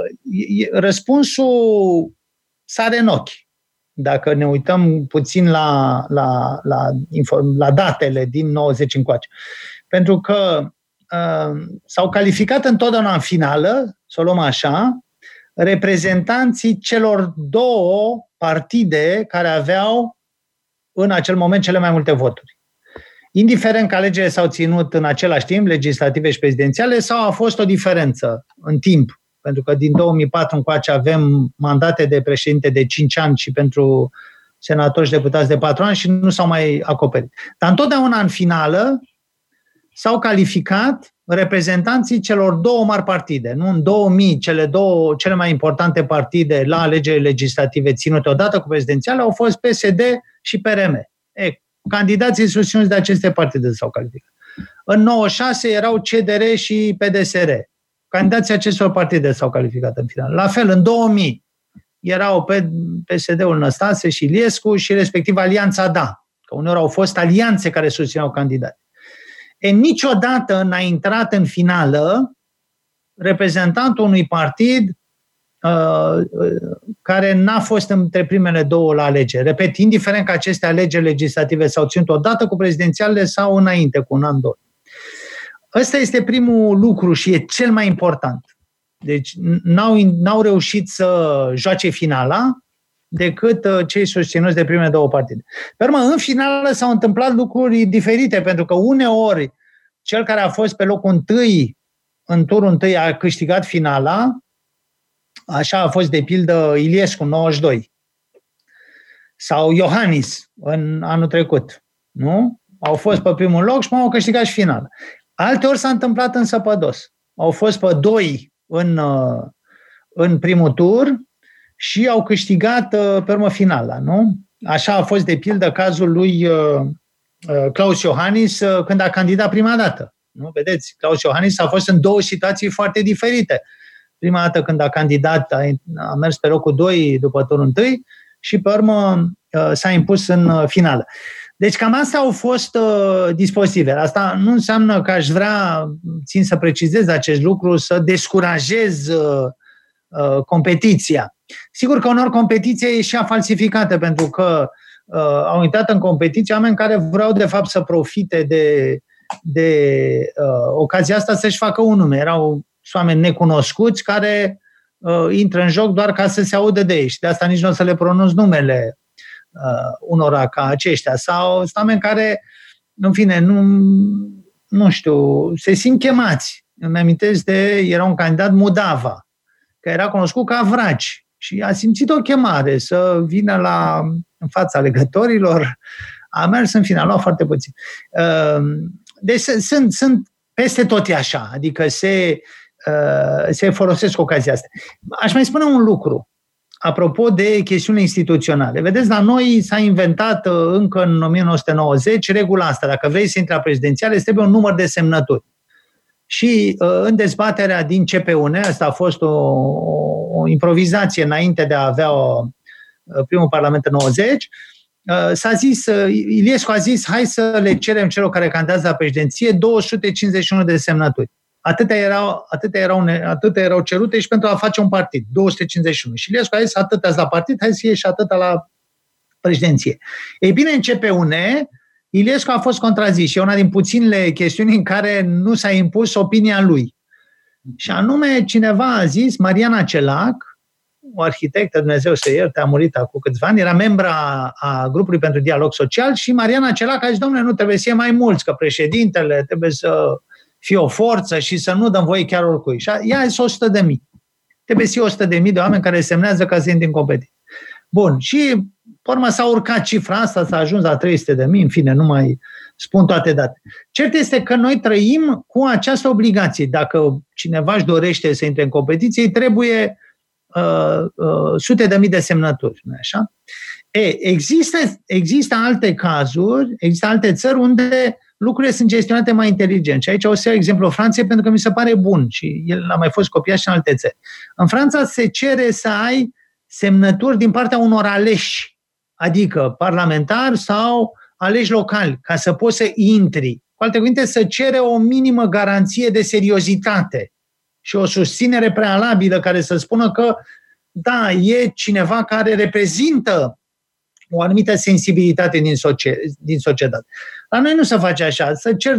răspunsul sare în ochi dacă ne uităm puțin la, la, la, la datele din 90 încoace. Pentru că uh, s-au calificat întotdeauna în finală, să o luăm așa, reprezentanții celor două partide care aveau în acel moment cele mai multe voturi. Indiferent că alegerile s-au ținut în același timp, legislative și prezidențiale, sau a fost o diferență în timp pentru că din 2004 încoace avem mandate de președinte de 5 ani și pentru senatori și deputați de 4 ani și nu s-au mai acoperit. Dar întotdeauna în finală s-au calificat reprezentanții celor două mari partide. Nu? În 2000, cele două cele mai importante partide la alegerile legislative ținute odată cu prezidențiale au fost PSD și PRM. E, candidații susținuți de aceste partide s-au calificat. În 96 erau CDR și PDSR candidații acestor partide s-au calificat în final. La fel, în 2000 erau pe PSD-ul Năstase și Iliescu și respectiv Alianța Da, că uneori au fost alianțe care susțineau candidați. E, niciodată n-a intrat în finală reprezentantul unui partid uh, care n-a fost între primele două la alegeri. Repet, indiferent că aceste alegeri legislative s-au ținut odată cu prezidențialele sau înainte, cu un an, doi. Ăsta este primul lucru și e cel mai important. Deci n-au, n-au reușit să joace finala decât uh, cei susținuți de primele două partide. Pe urmă, în finală s-au întâmplat lucruri diferite, pentru că uneori cel care a fost pe locul întâi, în turul întâi, a câștigat finala, așa a fost de pildă Iliescu, 92, sau Iohannis în anul trecut, nu? Au fost pe primul loc și m-au câștigat și finala. Alte ori s-a întâmplat însă pe dos. Au fost pe doi în, uh, în primul tur și au câștigat uh, pe urmă finala, nu? Așa a fost de pildă cazul lui uh, Claus Iohannis când a candidat prima dată. Nu? Vedeți, Claus Iohannis a fost în două situații foarte diferite. Prima dată când a candidat a, a mers pe locul 2 după turul 1 și pe urmă s-a impus în finală. Deci cam astea au fost uh, dispozitive. Asta nu înseamnă că aș vrea, țin să precizez acest lucru, să descurajez uh, uh, competiția. Sigur că unor competiție e și a falsificată, pentru că uh, au intrat în competiție oameni care vreau de fapt să profite de, de uh, ocazia asta să-și facă un nume. Erau oameni necunoscuți care uh, intră în joc doar ca să se audă de ei și de asta nici nu o să le pronunț numele uh, unora ca aceștia. Sau sunt oameni care, în fine, nu, nu știu, se simt chemați. Îmi amintesc de, era un candidat Mudava, care era cunoscut ca Vraci și a simțit o chemare să vină la, în fața legătorilor. A mers în final, a luat foarte puțin. Uh, deci sunt, sunt peste tot e așa, adică se, uh, se folosesc ocazia asta. Aș mai spune un lucru apropo de chestiuni instituționale. Vedeți, la noi s-a inventat uh, încă în 1990 regula asta. Dacă vrei să intri la prezidențiale, îți trebuie un număr de semnături. Și uh, în dezbaterea din CPUN, asta a fost o, o improvizație înainte de a avea o, uh, primul parlament în 90, s-a zis, Iliescu a zis, hai să le cerem celor care candidează la președinție 251 de semnături. Atâtea erau, atâtea, erau, atâtea erau cerute și pentru a face un partid, 251. Și Iliescu a zis, atâtea la partid, hai să fie și atâta la președinție. Ei bine, în CPUN, Iliescu a fost contrazis și e una din puținele chestiuni în care nu s-a impus opinia lui. Și anume, cineva a zis, Mariana Celac, o arhitectă, Dumnezeu să ierte, a murit acum câțiva ani, era membra a grupului pentru dialog social și Mariana Celac a zis, domnule, nu trebuie să fie mai mulți, că președintele trebuie să fie o forță și să nu dăm voie chiar oricui. Și ea este 100 de mii. Trebuie să fie 100 de mii de oameni care semnează ca să intre în competiție. Bun. Și, pe urmă, s-a urcat cifra asta, s-a ajuns la 300 de mii, în fine, nu mai spun toate date. Cert este că noi trăim cu această obligație. Dacă cineva își dorește să intre în competiție, trebuie uh, uh, sute de mii de semnături. Nu așa? E, există, există alte cazuri, există alte țări unde lucrurile sunt gestionate mai inteligent. Și aici o să iau exemplu Franței pentru că mi se pare bun și el a mai fost copiat și în alte țări. În Franța se cere să ai semnături din partea unor aleși, adică parlamentari sau aleși locali, ca să poți să intri. Cu alte cuvinte, să cere o minimă garanție de seriozitate și o susținere prealabilă care să spună că, da, e cineva care reprezintă o anumită sensibilitate din, din societate. La noi nu se face așa. Să cer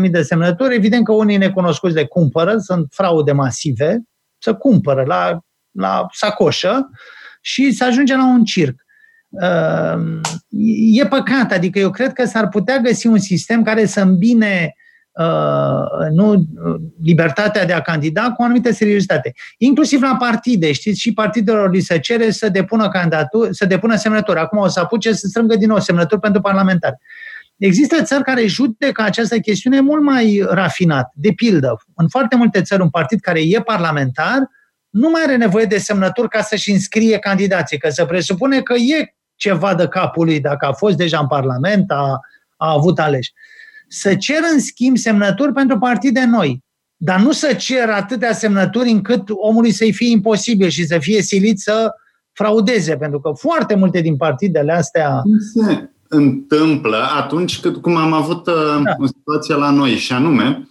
300.000 de semnături, evident că unii necunoscuți le cumpără, sunt fraude masive, să cumpără la, la sacoșă și să ajunge la un circ. Uh, e păcat, adică eu cred că s-ar putea găsi un sistem care să îmbine Uh, nu, libertatea de a candida cu o anumită seriozitate. Inclusiv la partide, știți, și partidelor li se cere să depună candidatură, să depună semnături. Acum o să apuce să strângă din nou semnături pentru parlamentari. Există țări care judecă această chestiune mult mai rafinat. De pildă, în foarte multe țări, un partid care e parlamentar nu mai are nevoie de semnături ca să-și înscrie candidații, că se presupune că e ceva de capul lui, dacă a fost deja în Parlament, a, a avut aleși să cer în schimb semnături pentru partide noi. dar nu să cer atâtea semnături încât omului să-i fie imposibil și să fie silit să fraudeze, pentru că foarte multe din partidele astea... Se întâmplă atunci când, cum am avut uh, da. o situație la noi, și anume,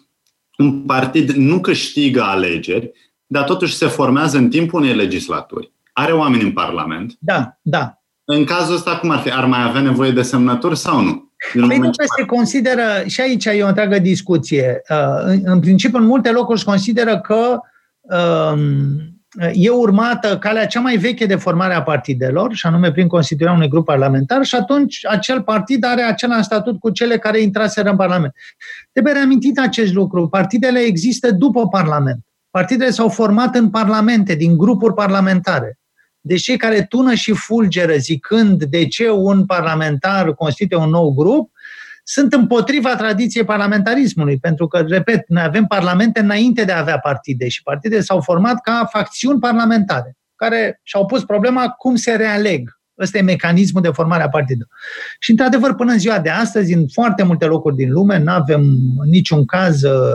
un partid nu câștigă alegeri, dar totuși se formează în timpul unei legislaturi. Are oameni în Parlament. Da, da. În cazul ăsta, cum ar fi? Ar mai avea nevoie de semnături sau nu? Păi nu că se consideră, și aici e o întreagă discuție, uh, în principiu în multe locuri se consideră că um, e urmată calea cea mai veche de formare a partidelor, și anume prin constituirea unui grup parlamentar, și atunci acel partid are același statut cu cele care intraseră în Parlament. Trebuie reamintit acest lucru. Partidele există după Parlament. Partidele s-au format în parlamente, din grupuri parlamentare. Deci cei care tună și fulgeră zicând de ce un parlamentar constituie un nou grup, sunt împotriva tradiției parlamentarismului, pentru că, repet, noi avem parlamente înainte de a avea partide și partide s-au format ca facțiuni parlamentare, care și-au pus problema cum se realeg. Ăsta e mecanismul de formare a partidelor. Și, într-adevăr, până în ziua de astăzi, în foarte multe locuri din lume, nu avem niciun caz uh,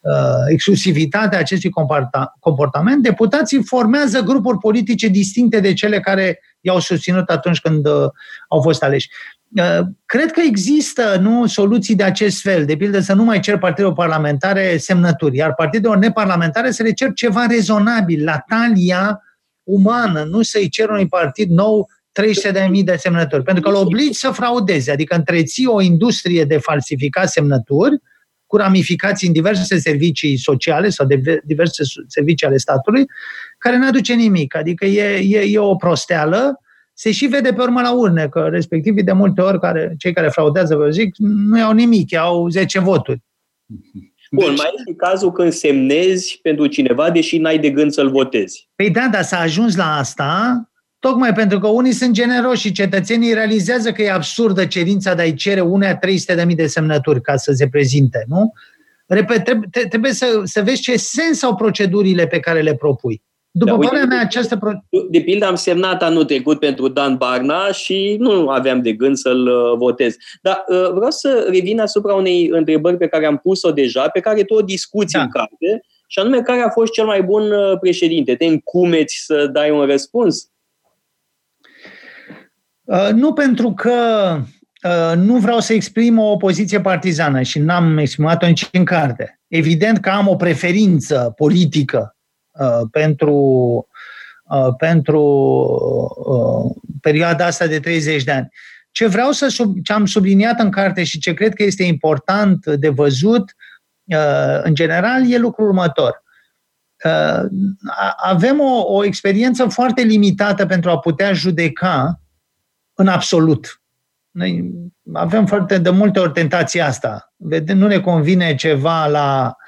uh, exclusivitatea acestui comportament, deputații formează grupuri politice distincte de cele care i-au susținut atunci când uh, au fost aleși. Uh, cred că există nu soluții de acest fel, de pildă să nu mai cer partidelor parlamentare semnături, iar partidelor neparlamentare să le cer ceva rezonabil, la talia umană, nu să-i cer unui partid nou 300.000 de semnături, pentru că îl obligi să fraudeze, adică întreții o industrie de falsificat semnături, cu ramificații în diverse servicii sociale sau de diverse servicii ale statului, care nu aduce nimic. Adică e, e, e o prosteală, se și vede pe urmă la urne că respectivii de multe ori care, cei care fraudează, vă zic, nu iau nimic, iau 10 voturi. Bun, deci... mai este cazul când semnezi pentru cineva, deși n-ai de gând să-l votezi. Păi da, dar s-a ajuns la asta Tocmai pentru că unii sunt generoși și cetățenii realizează că e absurdă cerința de a-i cere unea 300.000 de semnături ca să se prezinte, nu? Repet, trebuie, trebuie să, să vezi ce sens au procedurile pe care le propui. După da, părerea mea, această... Pro... De pildă, am semnat anul trecut pentru Dan Barna și nu aveam de gând să-l uh, votez. Dar uh, vreau să revin asupra unei întrebări pe care am pus-o deja, pe care tu o discuți da. în carte, și anume care a fost cel mai bun uh, președinte. Te încumeți să dai un răspuns? Uh, nu pentru că uh, nu vreau să exprim o opoziție partizană și n-am exprimat-o nici în carte. Evident că am o preferință politică uh, pentru, pentru perioada asta de 30 de ani. Ce vreau să sub, ce am subliniat în carte și ce cred că este important de văzut, în general, e lucrul următor. Avem o, o experiență foarte limitată pentru a putea judeca în absolut. Noi avem foarte de multe ori tentația asta. Vedem, nu ne convine ceva la uh,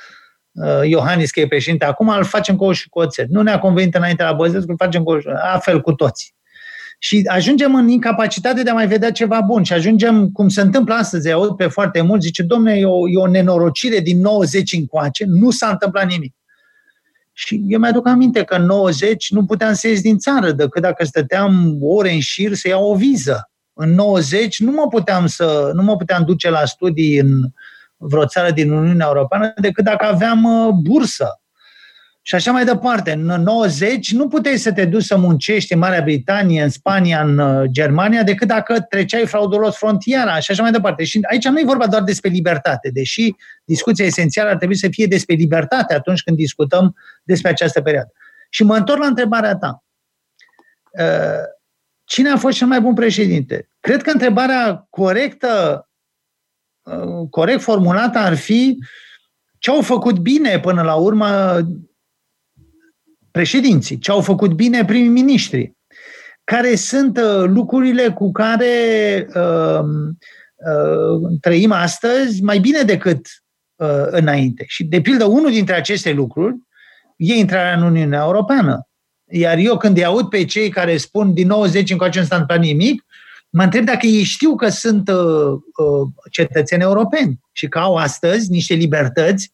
Iohannis, că e președinte acum, îl facem cu și cu oțet. Nu ne-a convenit înainte la Băzescu, îl facem cu a fel cu toți. Și ajungem în incapacitate de a mai vedea ceva bun și ajungem, cum se întâmplă astăzi, aud pe foarte mult, zice, domne, e o, e o nenorocire din 90 încoace, nu s-a întâmplat nimic. Și eu mi-aduc aminte că în 90 nu puteam să ies din țară decât dacă stăteam ore în șir să iau o viză. În 90 nu mă puteam să nu mă puteam duce la studii în vreo țară din Uniunea Europeană decât dacă aveam uh, bursă. Și așa mai departe. În 90 nu puteai să te duci să muncești în Marea Britanie, în Spania, în uh, Germania, decât dacă treceai fraudulos frontiera și așa mai departe. Și aici nu e vorba doar despre libertate, deși discuția esențială ar trebui să fie despre libertate atunci când discutăm despre această perioadă. Și mă întorc la întrebarea ta. Uh, cine a fost cel mai bun președinte? Cred că întrebarea corectă, uh, corect formulată ar fi ce au făcut bine până la urmă președinții, ce au făcut bine primii miniștri, care sunt uh, lucrurile cu care uh, uh, trăim astăzi mai bine decât uh, înainte. Și, de pildă, unul dintre aceste lucruri e intrarea în Uniunea Europeană. Iar eu când îi aud pe cei care spun din 90 încoace nu s-a întâmplat nimic, mă întreb dacă ei știu că sunt uh, uh, cetățeni europeni și că au astăzi niște libertăți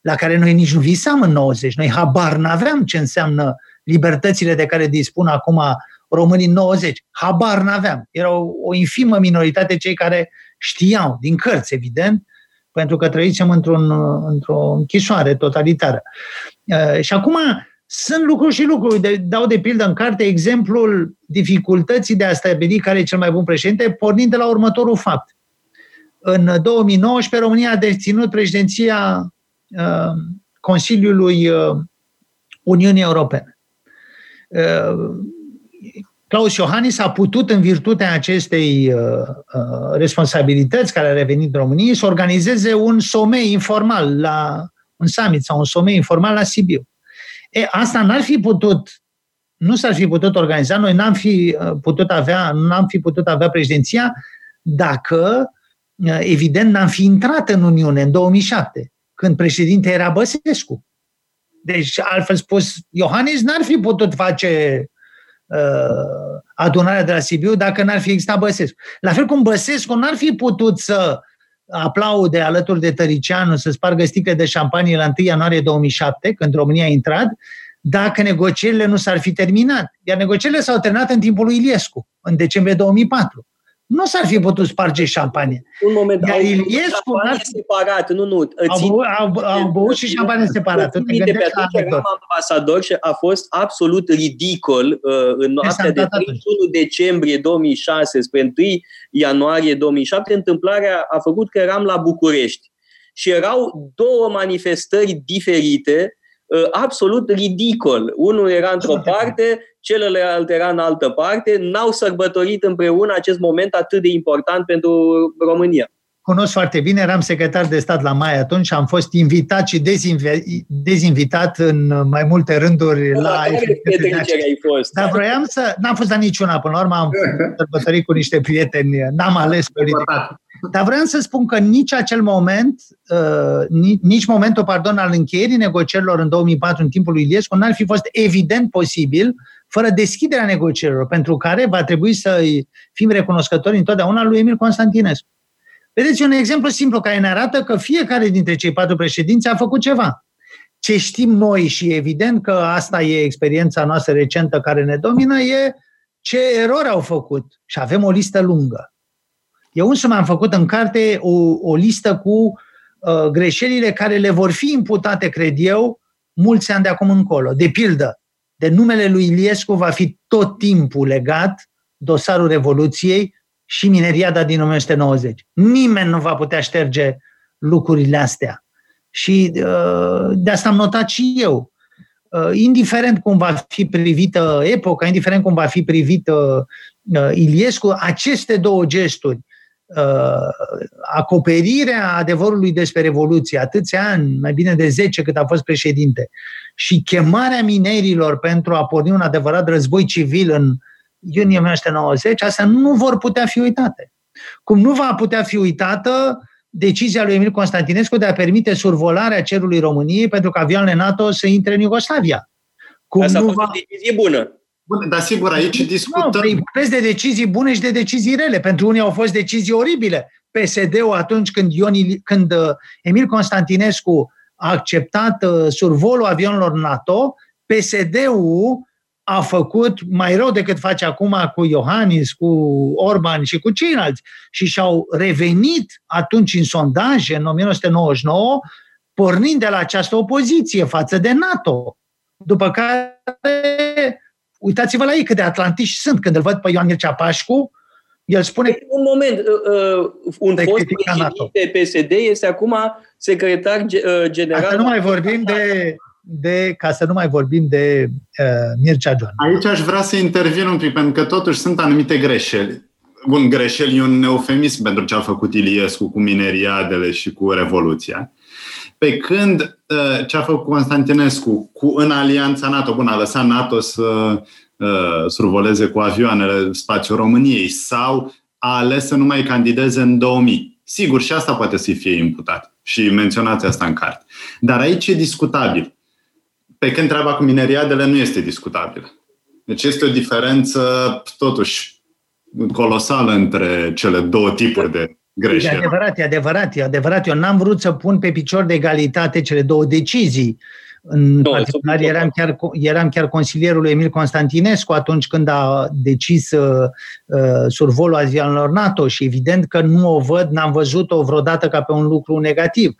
la care noi nici nu visam în 90. Noi habar n-aveam ce înseamnă libertățile de care dispun acum românii în 90. Habar n-aveam. Era o, o infimă minoritate cei care știau, din cărți, evident, pentru că trăisem într-un, într-o închisoare totalitară. Și acum sunt lucruri și lucruri. De, dau de pildă în carte exemplul dificultății de a stabili care e cel mai bun președinte, pornind de la următorul fapt. În 2019, România a deținut președinția uh, Consiliului uh, Uniunii Europene. Uh, Claus Iohannis a putut, în virtutea acestei uh, uh, responsabilități care a revenit României, să organizeze un somei informal la un summit sau un somei informal la Sibiu. E, asta n-ar fi putut, nu s-ar fi putut organiza, noi n-am fi uh, putut avea, n-am fi putut avea președinția dacă, uh, evident, n-am fi intrat în Uniune în 2007, când președinte era Băsescu. Deci, altfel spus, Iohannis n-ar fi putut face uh, adunarea de la Sibiu dacă n-ar fi existat Băsescu. La fel cum Băsescu n-ar fi putut să aplaude alături de Tăricianu să spargă sticle de șampanie la 1 ianuarie 2007, când România a intrat, dacă negocierile nu s-ar fi terminat. Iar negocierile s-au terminat în timpul lui Iliescu, în decembrie 2004 nu s-ar fi putut sparge șampanie. Un moment, Iar au Iliescu n separat, nu, nu. Au, au, au băut și șampanie separat. Te de pe atunci eram ambasador și a fost absolut ridicol uh, în noaptea de 31 decembrie 2006 spre 1 ianuarie 2007. Întâmplarea a făcut că eram la București și erau două manifestări diferite uh, absolut ridicol. Unul era într-o parte, celălalt era în altă parte, n-au sărbătorit împreună acest moment atât de important pentru România. Cunosc foarte bine, eram secretar de stat la mai atunci și am fost invitat și dezinvitat în mai multe rânduri la... la ai fost? Dar vroiam să... N-am fost la niciuna, până la urmă am sărbătorit cu niște prieteni, n-am ales politic. Dar vreau să spun că nici acel moment, uh, nici momentul, pardon, al încheierii negocierilor în 2004 în timpul lui Iliescu n-ar fi fost evident posibil fără deschiderea negocierilor, pentru care va trebui să fim recunoscători întotdeauna lui Emil Constantinescu. Vedeți un exemplu simplu care ne arată că fiecare dintre cei patru președinți a făcut ceva. Ce știm noi și evident că asta e experiența noastră recentă care ne domină, e ce erori au făcut. Și avem o listă lungă. Eu însumi am făcut în carte o, o listă cu uh, greșelile care le vor fi imputate, cred eu, mulți ani de acum încolo. De pildă, de numele lui Iliescu va fi tot timpul legat dosarul Revoluției și mineriada din 1990. Nimeni nu va putea șterge lucrurile astea. Și uh, de asta am notat și eu. Uh, indiferent cum va fi privită epoca, indiferent cum va fi privită uh, Iliescu, aceste două gesturi, acoperirea adevărului despre Revoluție, atâția ani, mai bine de 10 cât a fost președinte, și chemarea minerilor pentru a porni un adevărat război civil în iunie 1990, astea nu vor putea fi uitate. Cum nu va putea fi uitată decizia lui Emil Constantinescu de a permite survolarea cerului României pentru că avioanele NATO să intre în Iugoslavia. Cum Asta nu va... o decizie bună. Bun, dar sigur, aici discutăm... Nu, păi vorbesc de decizii bune și de decizii rele. Pentru unii au fost decizii oribile. PSD-ul atunci când, Ion, când uh, Emil Constantinescu a acceptat uh, survolul avionilor NATO, PSD-ul a făcut mai rău decât face acum cu Iohannis, cu Orban și cu ceilalți. Și și-au revenit atunci în sondaje, în 1999, pornind de la această opoziție față de NATO. După care, uitați-vă la ei cât de atlantici sunt. Când îl văd pe Ioan Mircea Pașcu, el spune... Păi, un moment, uh, uh un fost președinte PSD este acum secretar uh, general... Asta nu mai vorbim de, de, ca să nu mai vorbim de uh, Mircea Joan. Aici aș vrea să intervin un pic, pentru că totuși sunt anumite greșeli. Bun, greșeli e un eufemism pentru ce a făcut Iliescu cu mineriadele și cu Revoluția. Pe când uh, ce a făcut Constantinescu cu, în alianța NATO, bun, a lăsat NATO să uh, survoleze cu avioanele spațiul României sau a ales să nu mai candideze în 2000. Sigur, și asta poate să fie imputat și menționați asta în carte. Dar aici e discutabil. Pe când treaba cu mineriadele nu este discutabilă. Deci este o diferență, totuși, colosală între cele două tipuri de greșeli. E adevărat, e adevărat, e adevărat. Eu n-am vrut să pun pe picior de egalitate cele două decizii. În nu, particular, eram chiar, eram chiar consilierul Emil Constantinescu atunci când a decis uh, uh, survolul avianelor NATO și evident că nu o văd, n-am văzut-o vreodată ca pe un lucru negativ.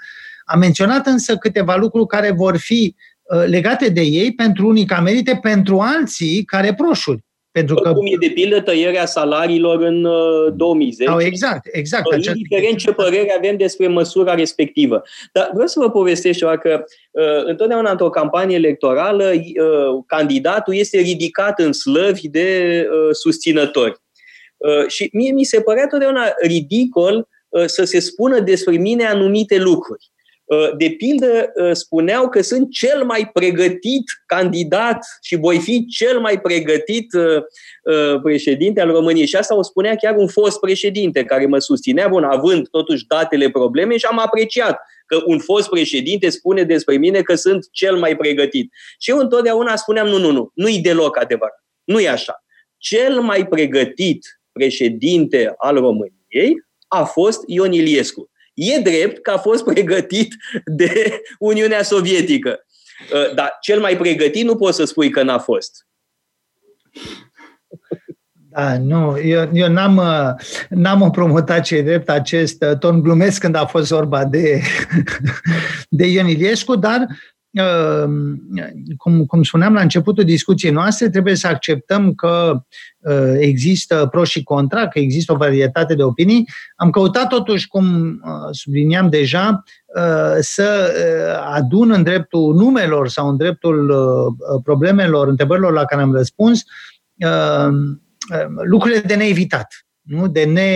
Am menționat însă câteva lucruri care vor fi uh, legate de ei, pentru unii ca merite, pentru alții ca reproșuri. Pentru că... Cum e de pildă tăierea salariilor în 2010. Oh, exact, exact. Indiferent ce părere avem despre măsura respectivă. Dar vreau să vă povestesc ceva că uh, întotdeauna într-o campanie electorală uh, candidatul este ridicat în slăvi de uh, susținători. Uh, și mie mi se părea totdeauna ridicol uh, să se spună despre mine anumite lucruri. Uh, de pildă, uh, spuneau că sunt cel mai pregătit candidat și voi fi cel mai pregătit uh, președinte al României. Și asta o spunea chiar un fost președinte care mă susținea, bun, având totuși datele probleme și am apreciat că un fost președinte spune despre mine că sunt cel mai pregătit. Și eu întotdeauna spuneam, nu, nu, nu, nu-i deloc adevărat. Nu e așa. Cel mai pregătit președinte al României a fost Ion Iliescu. E drept că a fost pregătit de Uniunea Sovietică. Uh, dar cel mai pregătit nu poți să spui că n-a fost. Da, nu, eu, eu n-am, uh, n-am împrumutat ce drept acest uh, ton glumesc când a fost vorba de, de Ion Iliescu, dar Ehm, cum, cum spuneam la începutul discuției noastre, trebuie să acceptăm că eh, există pro și contra, că există o varietate de opinii. Am căutat totuși, cum eh, subliniam deja, eh, să adun în dreptul numelor sau în dreptul problemelor, întrebărilor la care am răspuns, lucrurile de neevitat. Nu? De ne,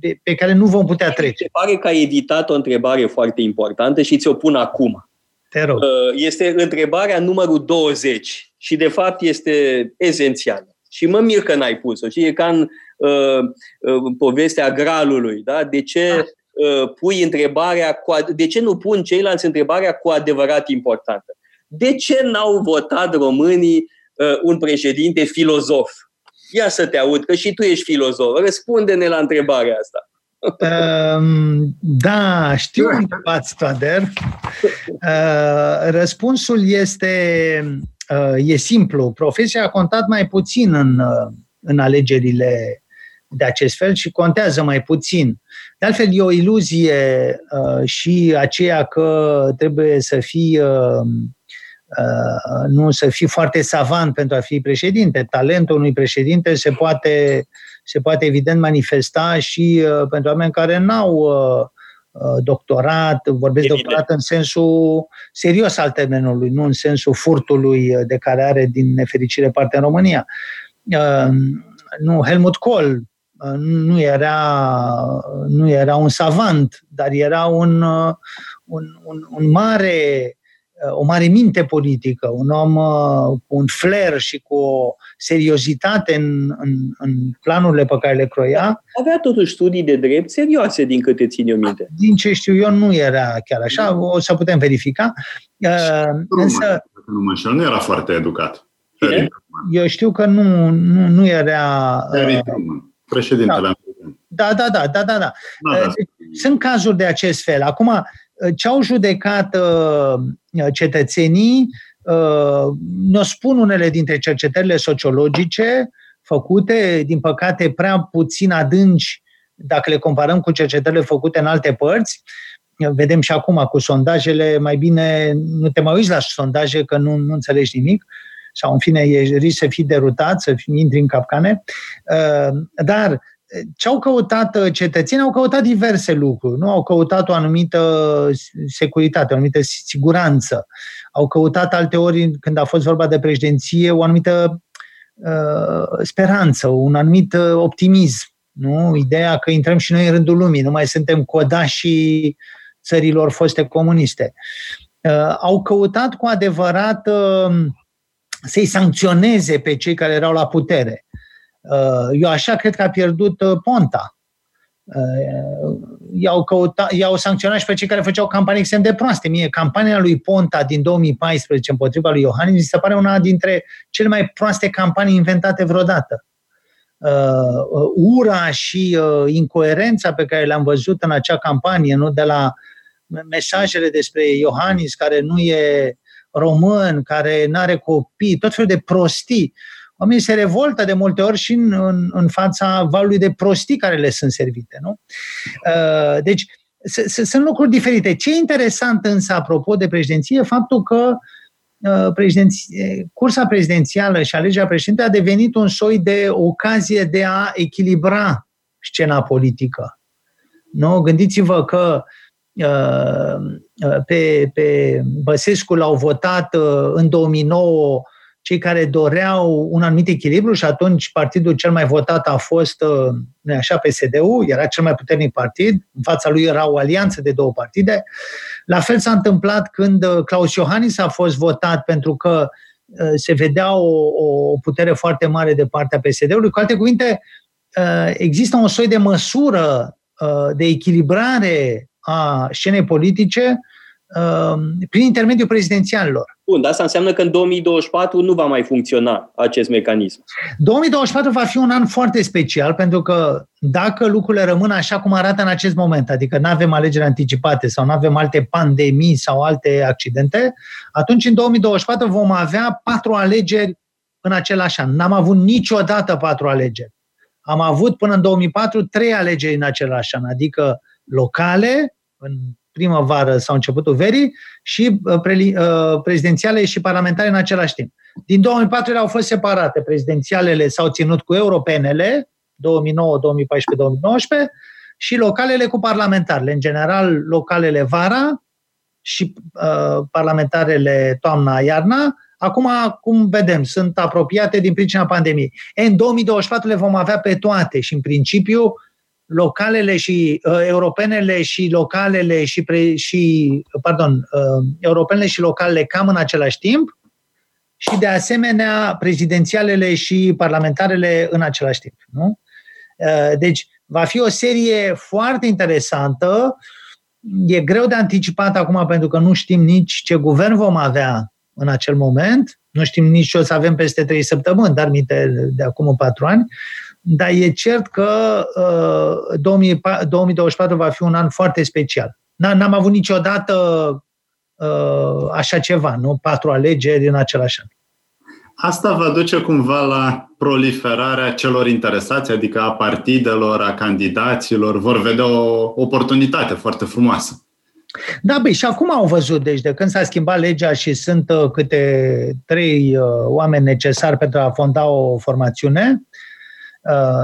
de, pe care nu vom putea trece. Se pare că ai evitat o întrebare foarte importantă și ți-o pun acum. Te rog. Uh, este întrebarea numărul 20 și de fapt este esențială. Și mă mir că n-ai pus-o. Și e ca în uh, uh, povestea gralului. Da? De ce da. uh, pui întrebarea, cu ad- de ce nu pun ceilalți întrebarea cu adevărat importantă? De ce n-au votat românii uh, un președinte filozof? Ia să te aud, că și tu ești filozof. Răspunde-ne la întrebarea asta. Ehm, da, știu întrebați, Toader. Ehm, răspunsul este ehm, e simplu. Profesia a contat mai puțin în, în alegerile de acest fel și contează mai puțin. De altfel, e o iluzie și aceea că trebuie să fii nu să fii foarte savant pentru a fi președinte. Talentul unui președinte se poate se poate evident manifesta și uh, pentru oameni care n-au uh, uh, doctorat, vorbesc evident. doctorat în sensul serios al termenului, nu în sensul furtului de care are din nefericire parte în România. Nu, Helmut Kohl nu era, nu era un savant, dar era un, un, un, un mare o mare minte politică, un om uh, cu un flair și cu o seriozitate în, în, în planurile pe care le croia. Avea totuși studii de drept serioase, din câte țin eu minte. Din ce știu eu, nu era chiar așa, o să putem verifica. Uh, însă, nu mă înșel, nu era foarte educat. Cine? Eu știu că nu, nu, nu era... Uh, președintele. Da, da, da, da, da. da. da, da. Sunt cazuri de acest fel. Acum, ce au judecat uh, cetățenii, uh, ne spun unele dintre cercetările sociologice făcute, din păcate prea puțin adânci dacă le comparăm cu cercetările făcute în alte părți. Vedem și acum cu sondajele, mai bine nu te mai uiți la sondaje că nu, nu înțelegi nimic sau în fine e risc să fii derutat, să fii, intri în capcane. Uh, dar ce au căutat uh, cetățenii? Au căutat diverse lucruri. Nu au căutat o anumită securitate, o anumită siguranță. Au căutat alte ori, când a fost vorba de președinție, o anumită uh, speranță, un anumit uh, optimism. Nu? Ideea că intrăm și noi în rândul lumii, nu mai suntem codașii țărilor foste comuniste. Uh, au căutat cu adevărat uh, să-i sancționeze pe cei care erau la putere. Uh, eu așa cred că a pierdut uh, Ponta. Uh, i-au, căutat, i-au sancționat și pe cei care făceau campanii extrem de proaste. Mie, campania lui Ponta din 2014 împotriva lui Iohannis mi se pare una dintre cele mai proaste campanii inventate vreodată. Uh, ura și uh, incoerența pe care le-am văzut în acea campanie, nu de la mesajele despre Iohannis, care nu e român care nu are copii, tot felul de prostii. Oamenii se revoltă de multe ori și în, în, în fața valului de prostii care le sunt servite. Nu? Uh, deci, sunt lucruri diferite. Ce e interesant însă, apropo de președinție, faptul că uh, prezidenție, cursa prezidențială și alegerea președinte a devenit un soi de ocazie de a echilibra scena politică. Nu? Gândiți-vă că uh, pe, pe Băsescu l-au votat în 2009 cei care doreau un anumit echilibru și atunci partidul cel mai votat a fost, uh, nu așa, PSD-ul, era cel mai puternic partid, în fața lui era o alianță de două partide. La fel s-a întâmplat când uh, Claus Iohannis a fost votat pentru că uh, se vedea o, o putere foarte mare de partea PSD-ului. Cu alte cuvinte, există un soi de măsură de echilibrare a scenei politice prin intermediul prezidențialilor. Bun, asta înseamnă că în 2024 nu va mai funcționa acest mecanism. 2024 va fi un an foarte special, pentru că dacă lucrurile rămân așa cum arată în acest moment, adică nu avem alegeri anticipate sau nu avem alte pandemii sau alte accidente, atunci în 2024 vom avea patru alegeri în același an. N-am avut niciodată patru alegeri. Am avut până în 2004 trei alegeri în același an, adică locale, în primăvară sau începutul verii și uh, pre, uh, prezidențiale și parlamentare în același timp. Din 2004 ele au fost separate. Prezidențialele s-au ținut cu europenele, 2009, 2014, 2019, și localele cu parlamentarele. În general, localele vara și uh, parlamentarele toamna-iarna. Acum, cum vedem, sunt apropiate din pricina pandemiei. E, în 2024 le vom avea pe toate și, în principiu, localele și uh, europenele și localele și, pre, și pardon, uh, europenele și localele cam în același timp și de asemenea prezidențialele și parlamentarele în același timp. Nu? Uh, deci va fi o serie foarte interesantă. E greu de anticipat acum pentru că nu știm nici ce guvern vom avea în acel moment, nu știm nici ce o să avem peste trei săptămâni, dar minte de acum patru ani. Dar e cert că uh, 2024 va fi un an foarte special. N-am avut niciodată uh, așa ceva, nu? Patru alegeri în același an. Asta va duce cumva la proliferarea celor interesați, adică a partidelor, a candidaților, vor vedea o oportunitate foarte frumoasă. Da, băi, și acum au văzut, deci de când s-a schimbat legea și sunt uh, câte trei uh, oameni necesari pentru a fonda o formațiune, Uh,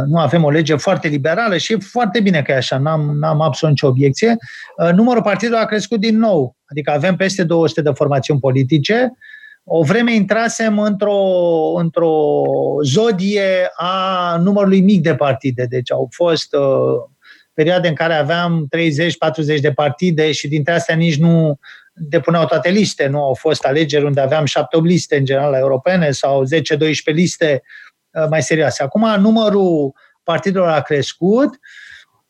nu avem o lege foarte liberală și e foarte bine că e așa, n-am, n-am absolut nicio obiecție. Uh, numărul partidelor a crescut din nou, adică avem peste 200 de formațiuni politice. O vreme intrasem într-o, într-o zodie a numărului mic de partide, deci au fost uh, perioade în care aveam 30-40 de partide și dintre astea nici nu depuneau toate liste, nu au fost alegeri unde aveam 7-8 liste în general europene sau 10-12 liste Uh, mai serioase. Acum numărul partidelor a crescut.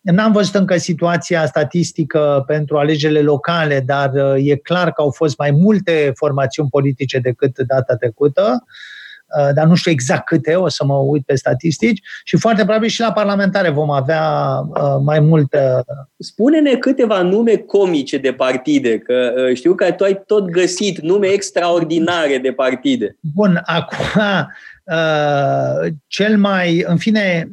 N-am văzut încă situația statistică pentru alegerile locale, dar uh, e clar că au fost mai multe formațiuni politice decât data trecută uh, dar nu știu exact câte, o să mă uit pe statistici, și foarte probabil și la parlamentare vom avea mai multe. Spune-ne câteva nume comice de partide, că știu că tu ai tot găsit nume extraordinare de partide. Bun, acum Uh, cel mai, în fine,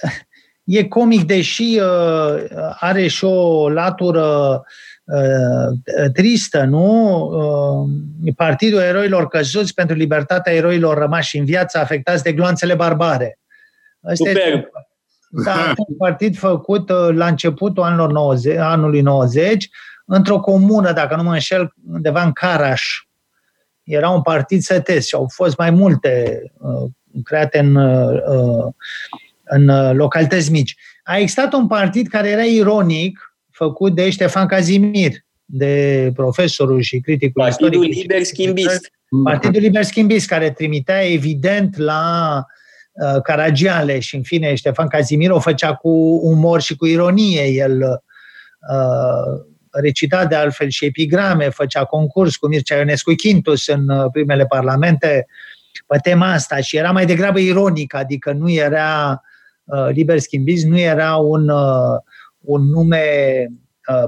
e comic, deși uh, are și o latură uh, tristă, nu? Uh, Partidul Eroilor Căzuți pentru Libertatea Eroilor Rămași în Viață, afectați de gloanțele barbare. Asta Super. da, un partid făcut uh, la începutul anilor 90, anului 90, într-o comună, dacă nu mă înșel, undeva în Caraș, era un partid sătesc și au fost mai multe uh, create în, uh, în localități mici. A existat un partid care era ironic, făcut de Ștefan Cazimir, de profesorul și criticul Partidul istoric. Liber Schimbist. Partidul Liber Schimbist, care trimitea evident la uh, Caragiale și, în fine, Ștefan Cazimir o făcea cu umor și cu ironie. El uh, recita de altfel și epigrame, făcea concurs cu Mircea Ionescu Quintus în uh, primele parlamente pe tema asta și era mai degrabă ironic, adică nu era uh, liber schimbist, nu era un, uh, un nume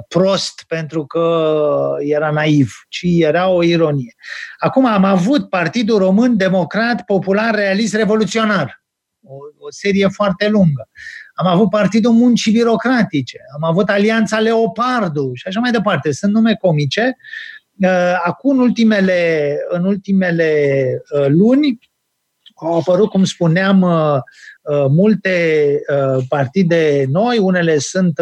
prost pentru că era naiv, ci era o ironie. Acum am avut Partidul Român Democrat Popular Realist Revoluționar, o, o serie foarte lungă. Am avut Partidul Muncii Birocratice, am avut Alianța Leopardu și așa mai departe. Sunt nume comice. Acum, în ultimele, în ultimele luni, au apărut, cum spuneam, uh, uh, multe uh, partide noi, unele sunt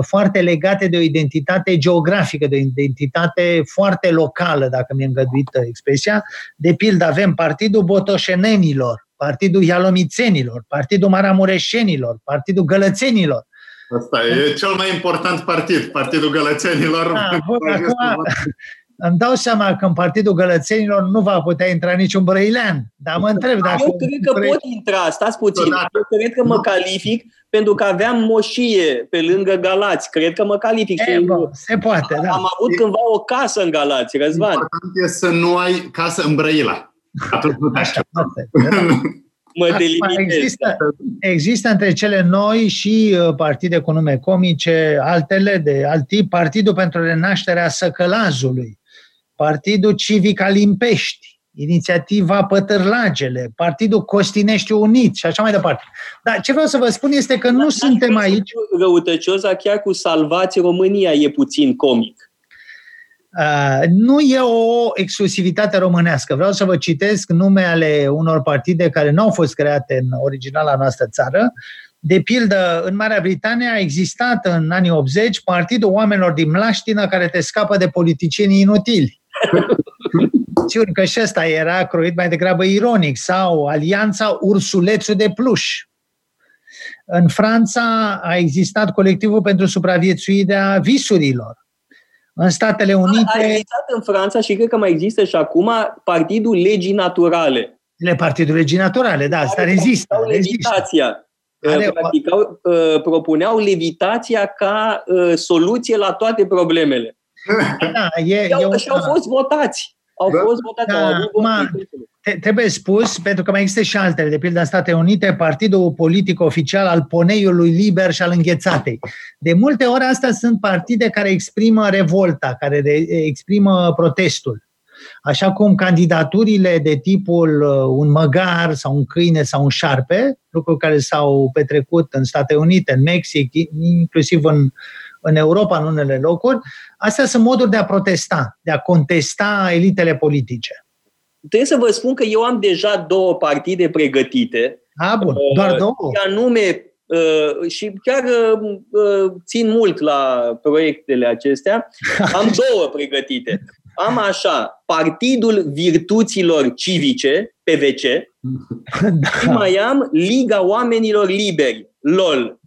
foarte legate de o identitate geografică, de o identitate foarte locală, dacă mi-e îngăduită expresia. De pildă, avem Partidul Botoșenenilor, Partidul Ialomițenilor, Partidul Maramureșenilor, Partidul Gălățenilor. Asta e cel mai important partid, Partidul Gălățenilor. Da, bun, acum, îmi dau seama că în Partidul Gălățenilor nu va putea intra niciun brăilean. Dar mă întreb dacă... Eu cred că pot intra, stați puțin. Eu cred că mă calific pentru că aveam moșie pe lângă Galați. Cred că mă calific. E, bă, se poate, da. Am avut e... cândva o casă în Galați, Răzvan. Important e să nu ai casă în Brăila. Atunci nu te Așa, mă delimitez. Există, există între cele noi și uh, partide cu nume comice, altele de alt tip, Partidul pentru Renașterea Săcălazului, Partidul Civic al Impești, Inițiativa Pătărlagele, Partidul Costinești Unit și așa mai departe. Dar ce vreau să vă spun este că nu Dar suntem aici... Răutăcioza chiar cu Salvați România e puțin comic. Uh, nu e o exclusivitate românească. Vreau să vă citesc nume ale unor partide care nu au fost create în originala noastră țară. De pildă, în Marea Britanie a existat în anii 80 Partidul Oamenilor din Mlaștină care te scapă de politicieni inutili. Sigur că și ăsta era croit mai degrabă ironic, sau Alianța Ursulețul de Pluș. În Franța a existat colectivul pentru supraviețuirea visurilor. În Statele Unite... A existat în Franța și cred că mai există și acum Partidul Legii Naturale. Le Partidul Legii Naturale, da, asta rezistă. Levitația. Are, practicau, uh, propuneau levitația ca uh, soluție la toate problemele. Da, e, și au, e și au fost votați. Au da? fost votați. Da, au avut ma, te, trebuie spus, pentru că mai există și altele, de pildă în Statele Unite, partidul politic oficial al poneiului liber și al înghețatei. De multe ori astea sunt partide care exprimă revolta, care exprimă protestul. Așa cum candidaturile de tipul uh, un măgar sau un câine sau un șarpe, lucruri care s-au petrecut în Statele Unite, în Mexic, inclusiv în, în Europa, în unele locuri, astea sunt moduri de a protesta, de a contesta elitele politice. Trebuie să vă spun că eu am deja două partide pregătite. A, bun, uh, doar două? anume, uh, și chiar țin mult la proiectele acestea, am două pregătite am așa, Partidul Virtuților Civice, PVC, da. și mai am Liga Oamenilor Liberi, LOL.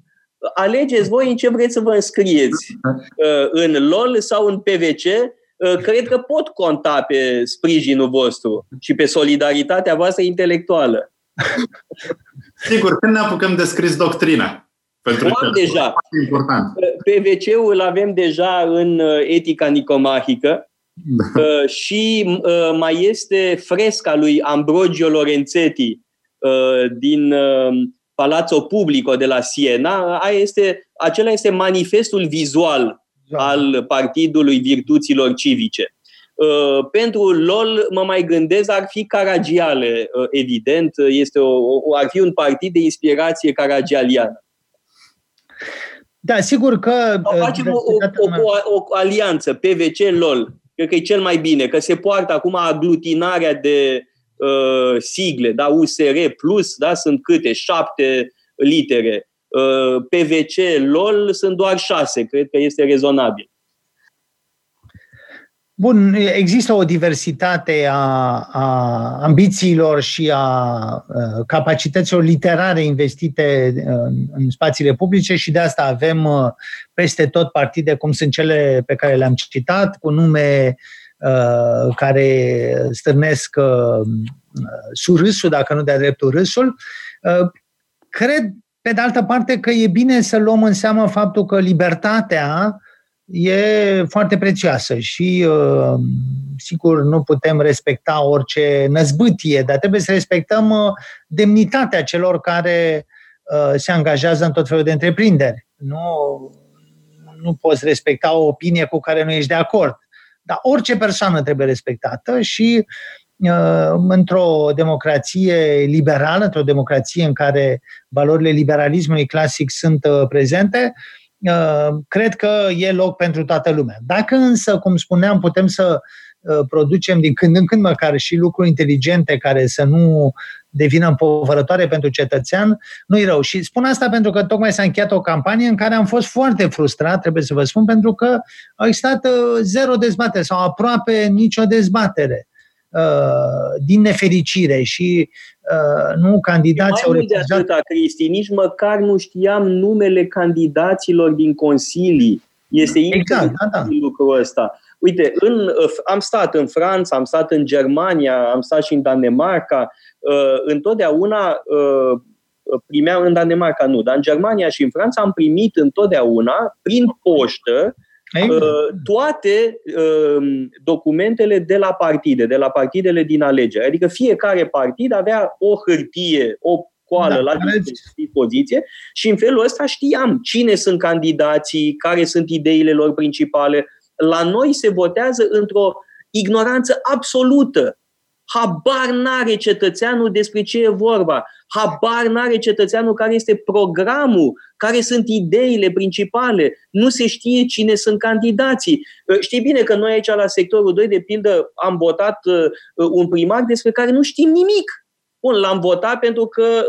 Alegeți voi în ce vreți să vă înscrieți, uh, în LOL sau în PVC. Uh, cred că pot conta pe sprijinul vostru și pe solidaritatea voastră intelectuală. Sigur, când ne apucăm de scris doctrina? Pentru am deja. Important. PVC-ul îl avem deja în uh, etica nicomahică da. Uh, și uh, mai este fresca lui Ambrogio Lorenzetti uh, din uh, Palazzo Publico de la Siena. Aia este, acela este manifestul vizual da. al Partidului Virtuților Civice. Uh, pentru LOL mă mai gândesc, ar fi Caragiale, uh, evident, este o, o, ar fi un partid de inspirație caragialiană. Da, sigur că... O facem o, o, o, o alianță, PVC-LOL cred că e cel mai bine, că se poartă acum aglutinarea de uh, sigle, da, USR plus, da, sunt câte? Șapte litere. Uh, PVC, LOL sunt doar șase, cred că este rezonabil. Bun, există o diversitate a, a ambițiilor și a, a capacităților literare investite în, în spațiile publice și de asta avem peste tot partide cum sunt cele pe care le-am citat, cu nume uh, care stârnesc uh, surâsul, dacă nu de-a dreptul râsul. Uh, cred, pe de altă parte, că e bine să luăm în seamă faptul că libertatea e foarte prețioasă și uh, sigur nu putem respecta orice năzbâtie, dar trebuie să respectăm uh, demnitatea celor care uh, se angajează în tot felul de întreprinderi. Nu, nu poți respecta o opinie cu care nu ești de acord. Dar orice persoană trebuie respectată și uh, într-o democrație liberală, într-o democrație în care valorile liberalismului clasic sunt uh, prezente, cred că e loc pentru toată lumea. Dacă însă, cum spuneam, putem să producem din când în când măcar și lucruri inteligente care să nu devină împovărătoare pentru cetățean, nu-i rău. Și spun asta pentru că tocmai s-a încheiat o campanie în care am fost foarte frustrat, trebuie să vă spun, pentru că au existat uh, zero dezbatere sau aproape nicio dezbatere uh, din nefericire și uh, nu candidații au refuzat. de atâta, Cristi, nici măcar nu știam numele candidaților din consilii. Este exact, da, da. lucrul ăsta. Uite, în, am stat în Franța, am stat în Germania, am stat și în Danemarca, Uh, întotdeauna uh, primeam în Danemarca, nu, dar în Germania și în Franța am primit întotdeauna, prin poștă, uh, toate documentele de la partide, de la partidele din alegere. Adică fiecare partid avea o hârtie, o coală da, la dispoziție și în felul ăsta știam cine sunt candidații, care sunt ideile lor principale. La noi se votează într-o ignoranță absolută Habar n-are cetățeanul despre ce e vorba. Habar n-are cetățeanul care este programul, care sunt ideile principale. Nu se știe cine sunt candidații. Uh, știi bine că noi aici la sectorul 2, de pildă, am votat uh, un primar despre care nu știm nimic. Bun, l-am votat pentru că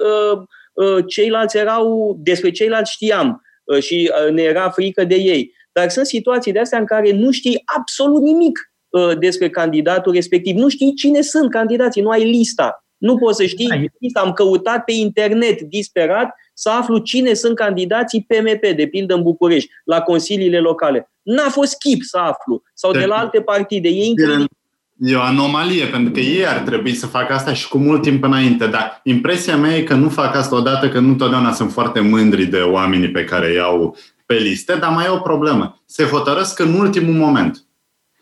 uh, ceilalți erau, despre ceilalți știam și ne era frică de ei. Dar sunt situații de astea în care nu știi absolut nimic Uh, despre candidatul respectiv. Nu știi cine sunt candidații, nu ai lista. Nu poți să știi lista. Am căutat pe internet disperat să aflu cine sunt candidații PMP, de pildă în București, la consiliile locale. N-a fost chip să aflu. Sau de la alte partide. E incredibil. E o anomalie, pentru că ei ar trebui să facă asta și cu mult timp înainte, dar impresia mea e că nu fac asta odată, că nu totdeauna sunt foarte mândri de oamenii pe care îi au pe liste, dar mai e o problemă. Se hotărăsc în ultimul moment.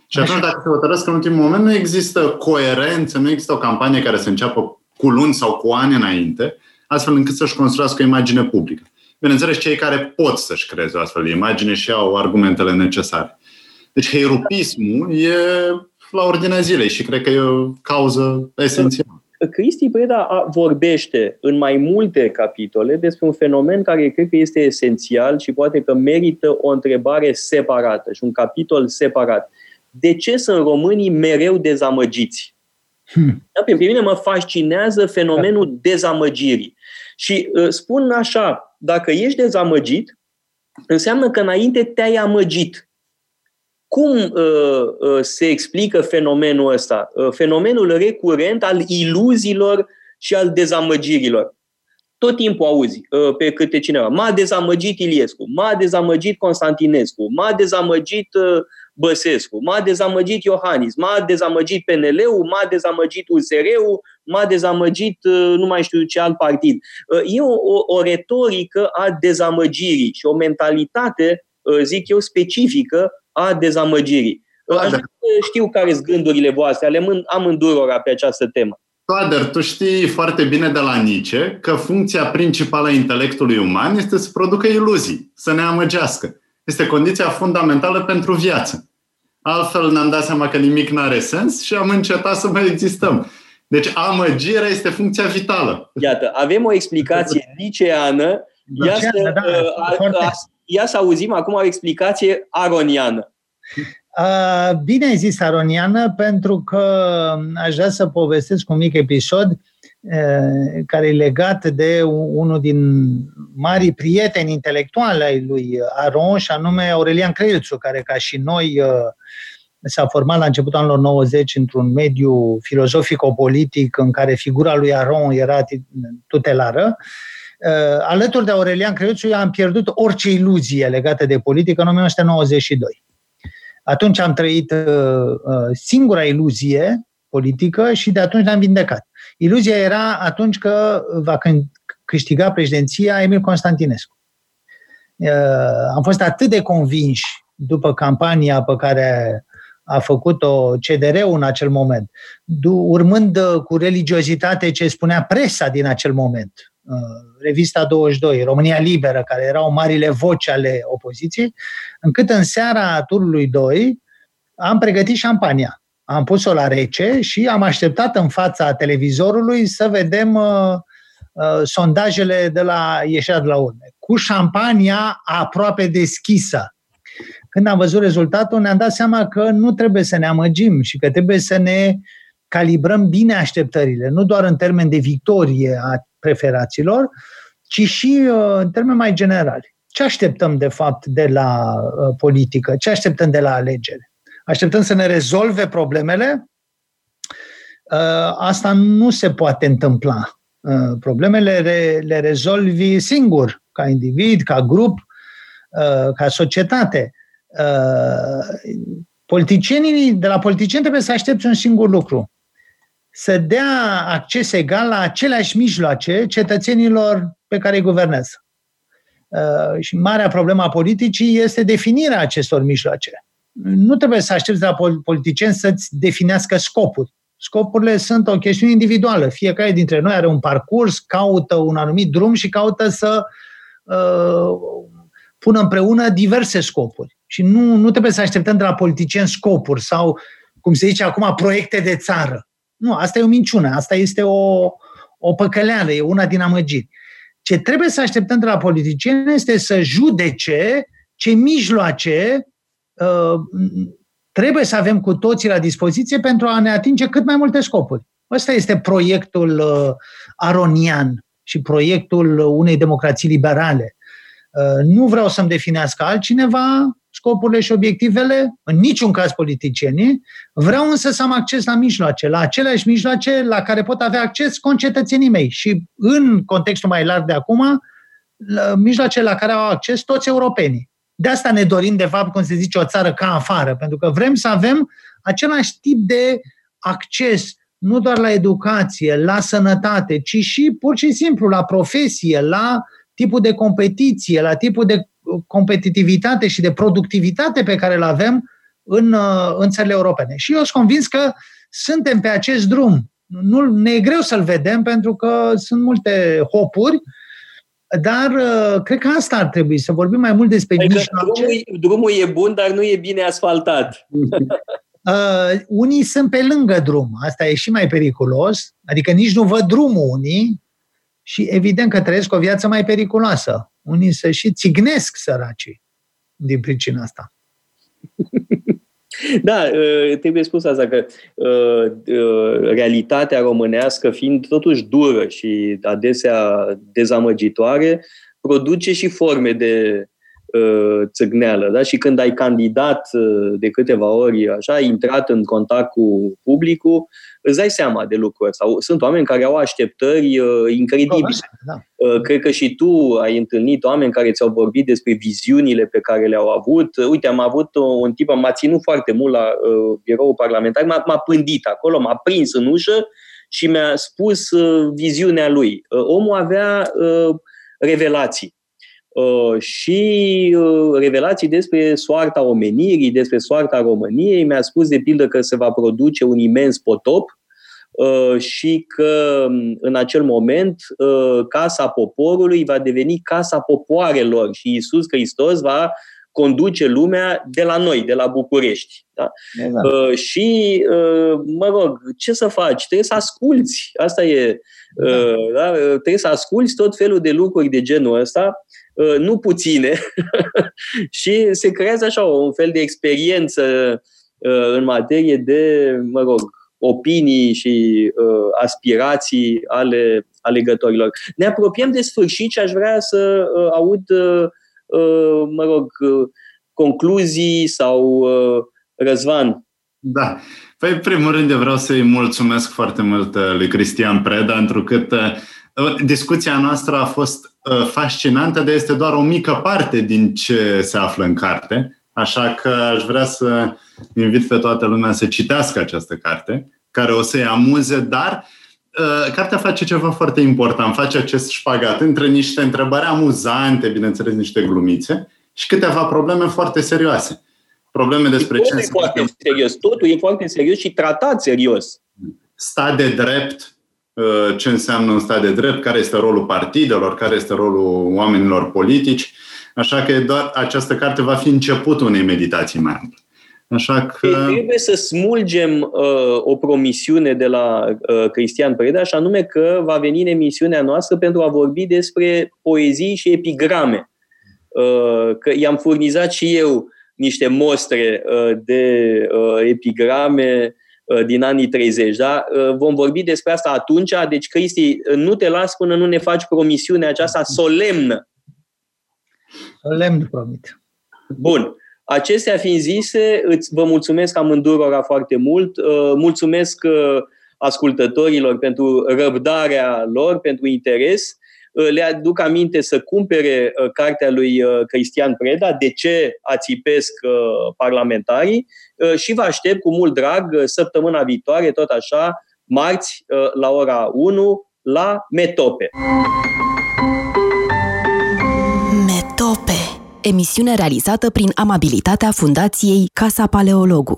Și atunci, dacă se hotărăsc în ultimul moment, nu există coerență, nu există o campanie care să înceapă cu luni sau cu ani înainte, astfel încât să-și construiască o imagine publică. Bineînțeles, cei care pot să-și creeze o astfel de imagine și au argumentele necesare. Deci, heirupismul e la ordinea zilei și cred că e o cauză esențială. Cristi Preda vorbește în mai multe capitole despre un fenomen care cred că este esențial și poate că merită o întrebare separată și un capitol separat de ce sunt românii mereu dezamăgiți? Hmm. Da, pe mine mă fascinează fenomenul da. dezamăgirii. Și uh, spun așa, dacă ești dezamăgit, înseamnă că înainte te-ai amăgit. Cum uh, uh, se explică fenomenul ăsta? Uh, fenomenul recurent al iluziilor și al dezamăgirilor. Tot timpul auzi uh, pe câte cineva. M-a dezamăgit Iliescu, m-a dezamăgit Constantinescu, m-a dezamăgit uh, Băsescu, m-a dezamăgit Iohannis, m-a dezamăgit PNL-ul, m-a dezamăgit USR-ul, m-a dezamăgit uh, nu mai știu ce alt partid. Uh, e o, o, o retorică a dezamăgirii și o mentalitate, uh, zic eu, specifică a dezamăgirii. Aș vrea să știu care sunt gândurile voastre, ale amândurora pe această temă. Toader, tu știi foarte bine de la Nietzsche că funcția principală a intelectului uman este să producă iluzii, să ne amăgească. Este condiția fundamentală pentru viață. Altfel ne-am dat seama că nimic nu are sens și am încetat să mai existăm. Deci amăgirea este funcția vitală. Iată, avem o explicație liceană. Ia să, da, uh, ia să auzim acum o explicație aroniană. Bine ai zis aroniană, pentru că aș vrea să povestesc un mic episod care e legat de unul din marii prieteni intelectuali ai lui Aron, și anume Aurelian Creilțu, care ca și noi s-a format la începutul anilor 90 într-un mediu filozofico-politic în care figura lui Aron era tutelară. Alături de Aurelian Creilțu am pierdut orice iluzie legată de politică în 1992. Atunci am trăit singura iluzie politică și de atunci ne-am vindecat. Iluzia era atunci că va câștiga președinția Emil Constantinescu. Uh, am fost atât de convinși după campania pe care a făcut-o CDR-ul în acel moment, urmând uh, cu religiozitate ce spunea presa din acel moment, Revista 22, România Liberă, care erau marile voci ale opoziției, încât în seara turului 2 am pregătit șampania. Am pus-o la rece și am așteptat în fața televizorului să vedem uh, uh, sondajele de la ieșirea de la urme. Cu șampania aproape deschisă. Când am văzut rezultatul, ne-am dat seama că nu trebuie să ne amăgim și că trebuie să ne calibrăm bine așteptările, nu doar în termen de victorie a preferaților, ci și uh, în termen mai generali. Ce așteptăm, de fapt, de la uh, politică? Ce așteptăm de la alegere? Așteptăm să ne rezolve problemele? Uh, asta nu se poate întâmpla. Problemele le rezolvi singur, ca individ, ca grup, ca societate. Politicienii, de la politicieni trebuie să aștepți un singur lucru, să dea acces egal la aceleași mijloace cetățenilor pe care îi guvernează. Uh, și marea problemă a politicii este definirea acestor mijloace. Nu trebuie să aștepți de la politicieni să-ți definească scopuri. Scopurile sunt o chestiune individuală. Fiecare dintre noi are un parcurs, caută un anumit drum și caută să uh, pună împreună diverse scopuri. Și nu, nu trebuie să așteptăm de la politicieni scopuri sau, cum se zice acum, proiecte de țară. Nu, asta e o minciună, asta este o, o păcăleală, e una din amăgiri. Ce trebuie să așteptăm de la politicieni este să judece ce mijloace uh, trebuie să avem cu toții la dispoziție pentru a ne atinge cât mai multe scopuri. Ăsta este proiectul uh, aronian și proiectul unei democrații liberale. Uh, nu vreau să-mi definească altcineva, scopurile și obiectivele, în niciun caz politicienii. Vreau însă să am acces la mijloace, la aceleași mijloace la care pot avea acces concetățenii mei. Și în contextul mai larg de acum, la mijloace la care au acces toți europenii. De asta ne dorim, de fapt, cum se zice, o țară ca afară, pentru că vrem să avem același tip de acces nu doar la educație, la sănătate, ci și pur și simplu la profesie, la tipul de competiție, la tipul de competitivitate și de productivitate pe care îl avem în, uh, în țările europene. Și eu sunt convins că suntem pe acest drum. Nu, ne e greu să-l vedem pentru că sunt multe hopuri, dar uh, cred că asta ar trebui, să vorbim mai mult despre adică drumul, drumul e bun, dar nu e bine asfaltat. uh, unii sunt pe lângă drum, asta e și mai periculos, adică nici nu văd drumul unii și evident că trăiesc o viață mai periculoasă unii se și țignesc săracii din pricina asta. Da, ă, trebuie spus asta că ă, ă, realitatea românească fiind totuși dură și adesea dezamăgitoare, produce și forme de țâgneală. Da? Și când ai candidat de câteva ori, așa, ai intrat în contact cu publicul, îți dai seama de lucruri Sau sunt oameni care au așteptări uh, incredibile. Da. Uh, cred că și tu ai întâlnit oameni care ți-au vorbit despre viziunile pe care le-au avut. Uh, uite, am avut un tip, m-a ținut foarte mult la uh, biroul parlamentar, m-a, m-a pândit acolo, m-a prins în ușă și mi-a spus uh, viziunea lui. Uh, omul avea uh, revelații. Uh, și uh, revelații despre soarta omenirii, despre soarta României. Mi-a spus, de pildă, că se va produce un imens potop uh, și că um, în acel moment Casa Poporului va deveni Casa Popoarelor și Iisus Hristos va conduce lumea de la noi, de la București. Da? Exact. Uh, și, uh, mă rog, ce să faci? Trebuie să asculți. Asta e. Uh, da. Da? Trebuie să asculți tot felul de lucruri de genul ăsta Uh, nu puține, și se creează așa un fel de experiență uh, în materie de, mă rog, opinii și uh, aspirații ale alegătorilor. Ne apropiem de sfârșit și aș vrea să uh, aud, uh, uh, mă rog, uh, concluzii sau uh, Răzvan. Da. Păi, în primul rând, vreau să-i mulțumesc foarte mult lui Cristian Preda, pentru că discuția noastră a fost Uh, fascinantă, dar este doar o mică parte din ce se află în carte. Așa că aș vrea să invit pe toată lumea să citească această carte, care o să-i amuze, dar uh, cartea face ceva foarte important, face acest șpagat între niște întrebări amuzante, bineînțeles niște glumițe, și câteva probleme foarte serioase. Probleme despre ce e foarte serios, totul e foarte serios și tratat serios. Stat de drept, ce înseamnă un stat de drept, care este rolul partidelor, care este rolul oamenilor politici. Așa că doar această carte va fi începutul unei meditații mai ample. Așa că... Trebuie să smulgem uh, o promisiune de la uh, Cristian Preda, și anume că va veni în emisiunea noastră pentru a vorbi despre poezii și epigrame. Uh, că i-am furnizat și eu niște mostre uh, de uh, epigrame uh, din anii 30. Da? Uh, vom vorbi despre asta atunci, deci, Cristi, nu te las până nu ne faci promisiunea aceasta solemnă. Solemn promit. Bun. Acestea fiind zise, îți, vă mulțumesc amândurora foarte mult. Uh, mulțumesc uh, ascultătorilor pentru răbdarea lor, pentru interes. Uh, le aduc aminte să cumpere cartea lui Cristian Preda, De ce ațipesc parlamentarii și vă aștept cu mult drag săptămâna viitoare, tot așa, marți la ora 1 la Metope. Metope emisiune realizată prin amabilitatea Fundației Casa Paleologu.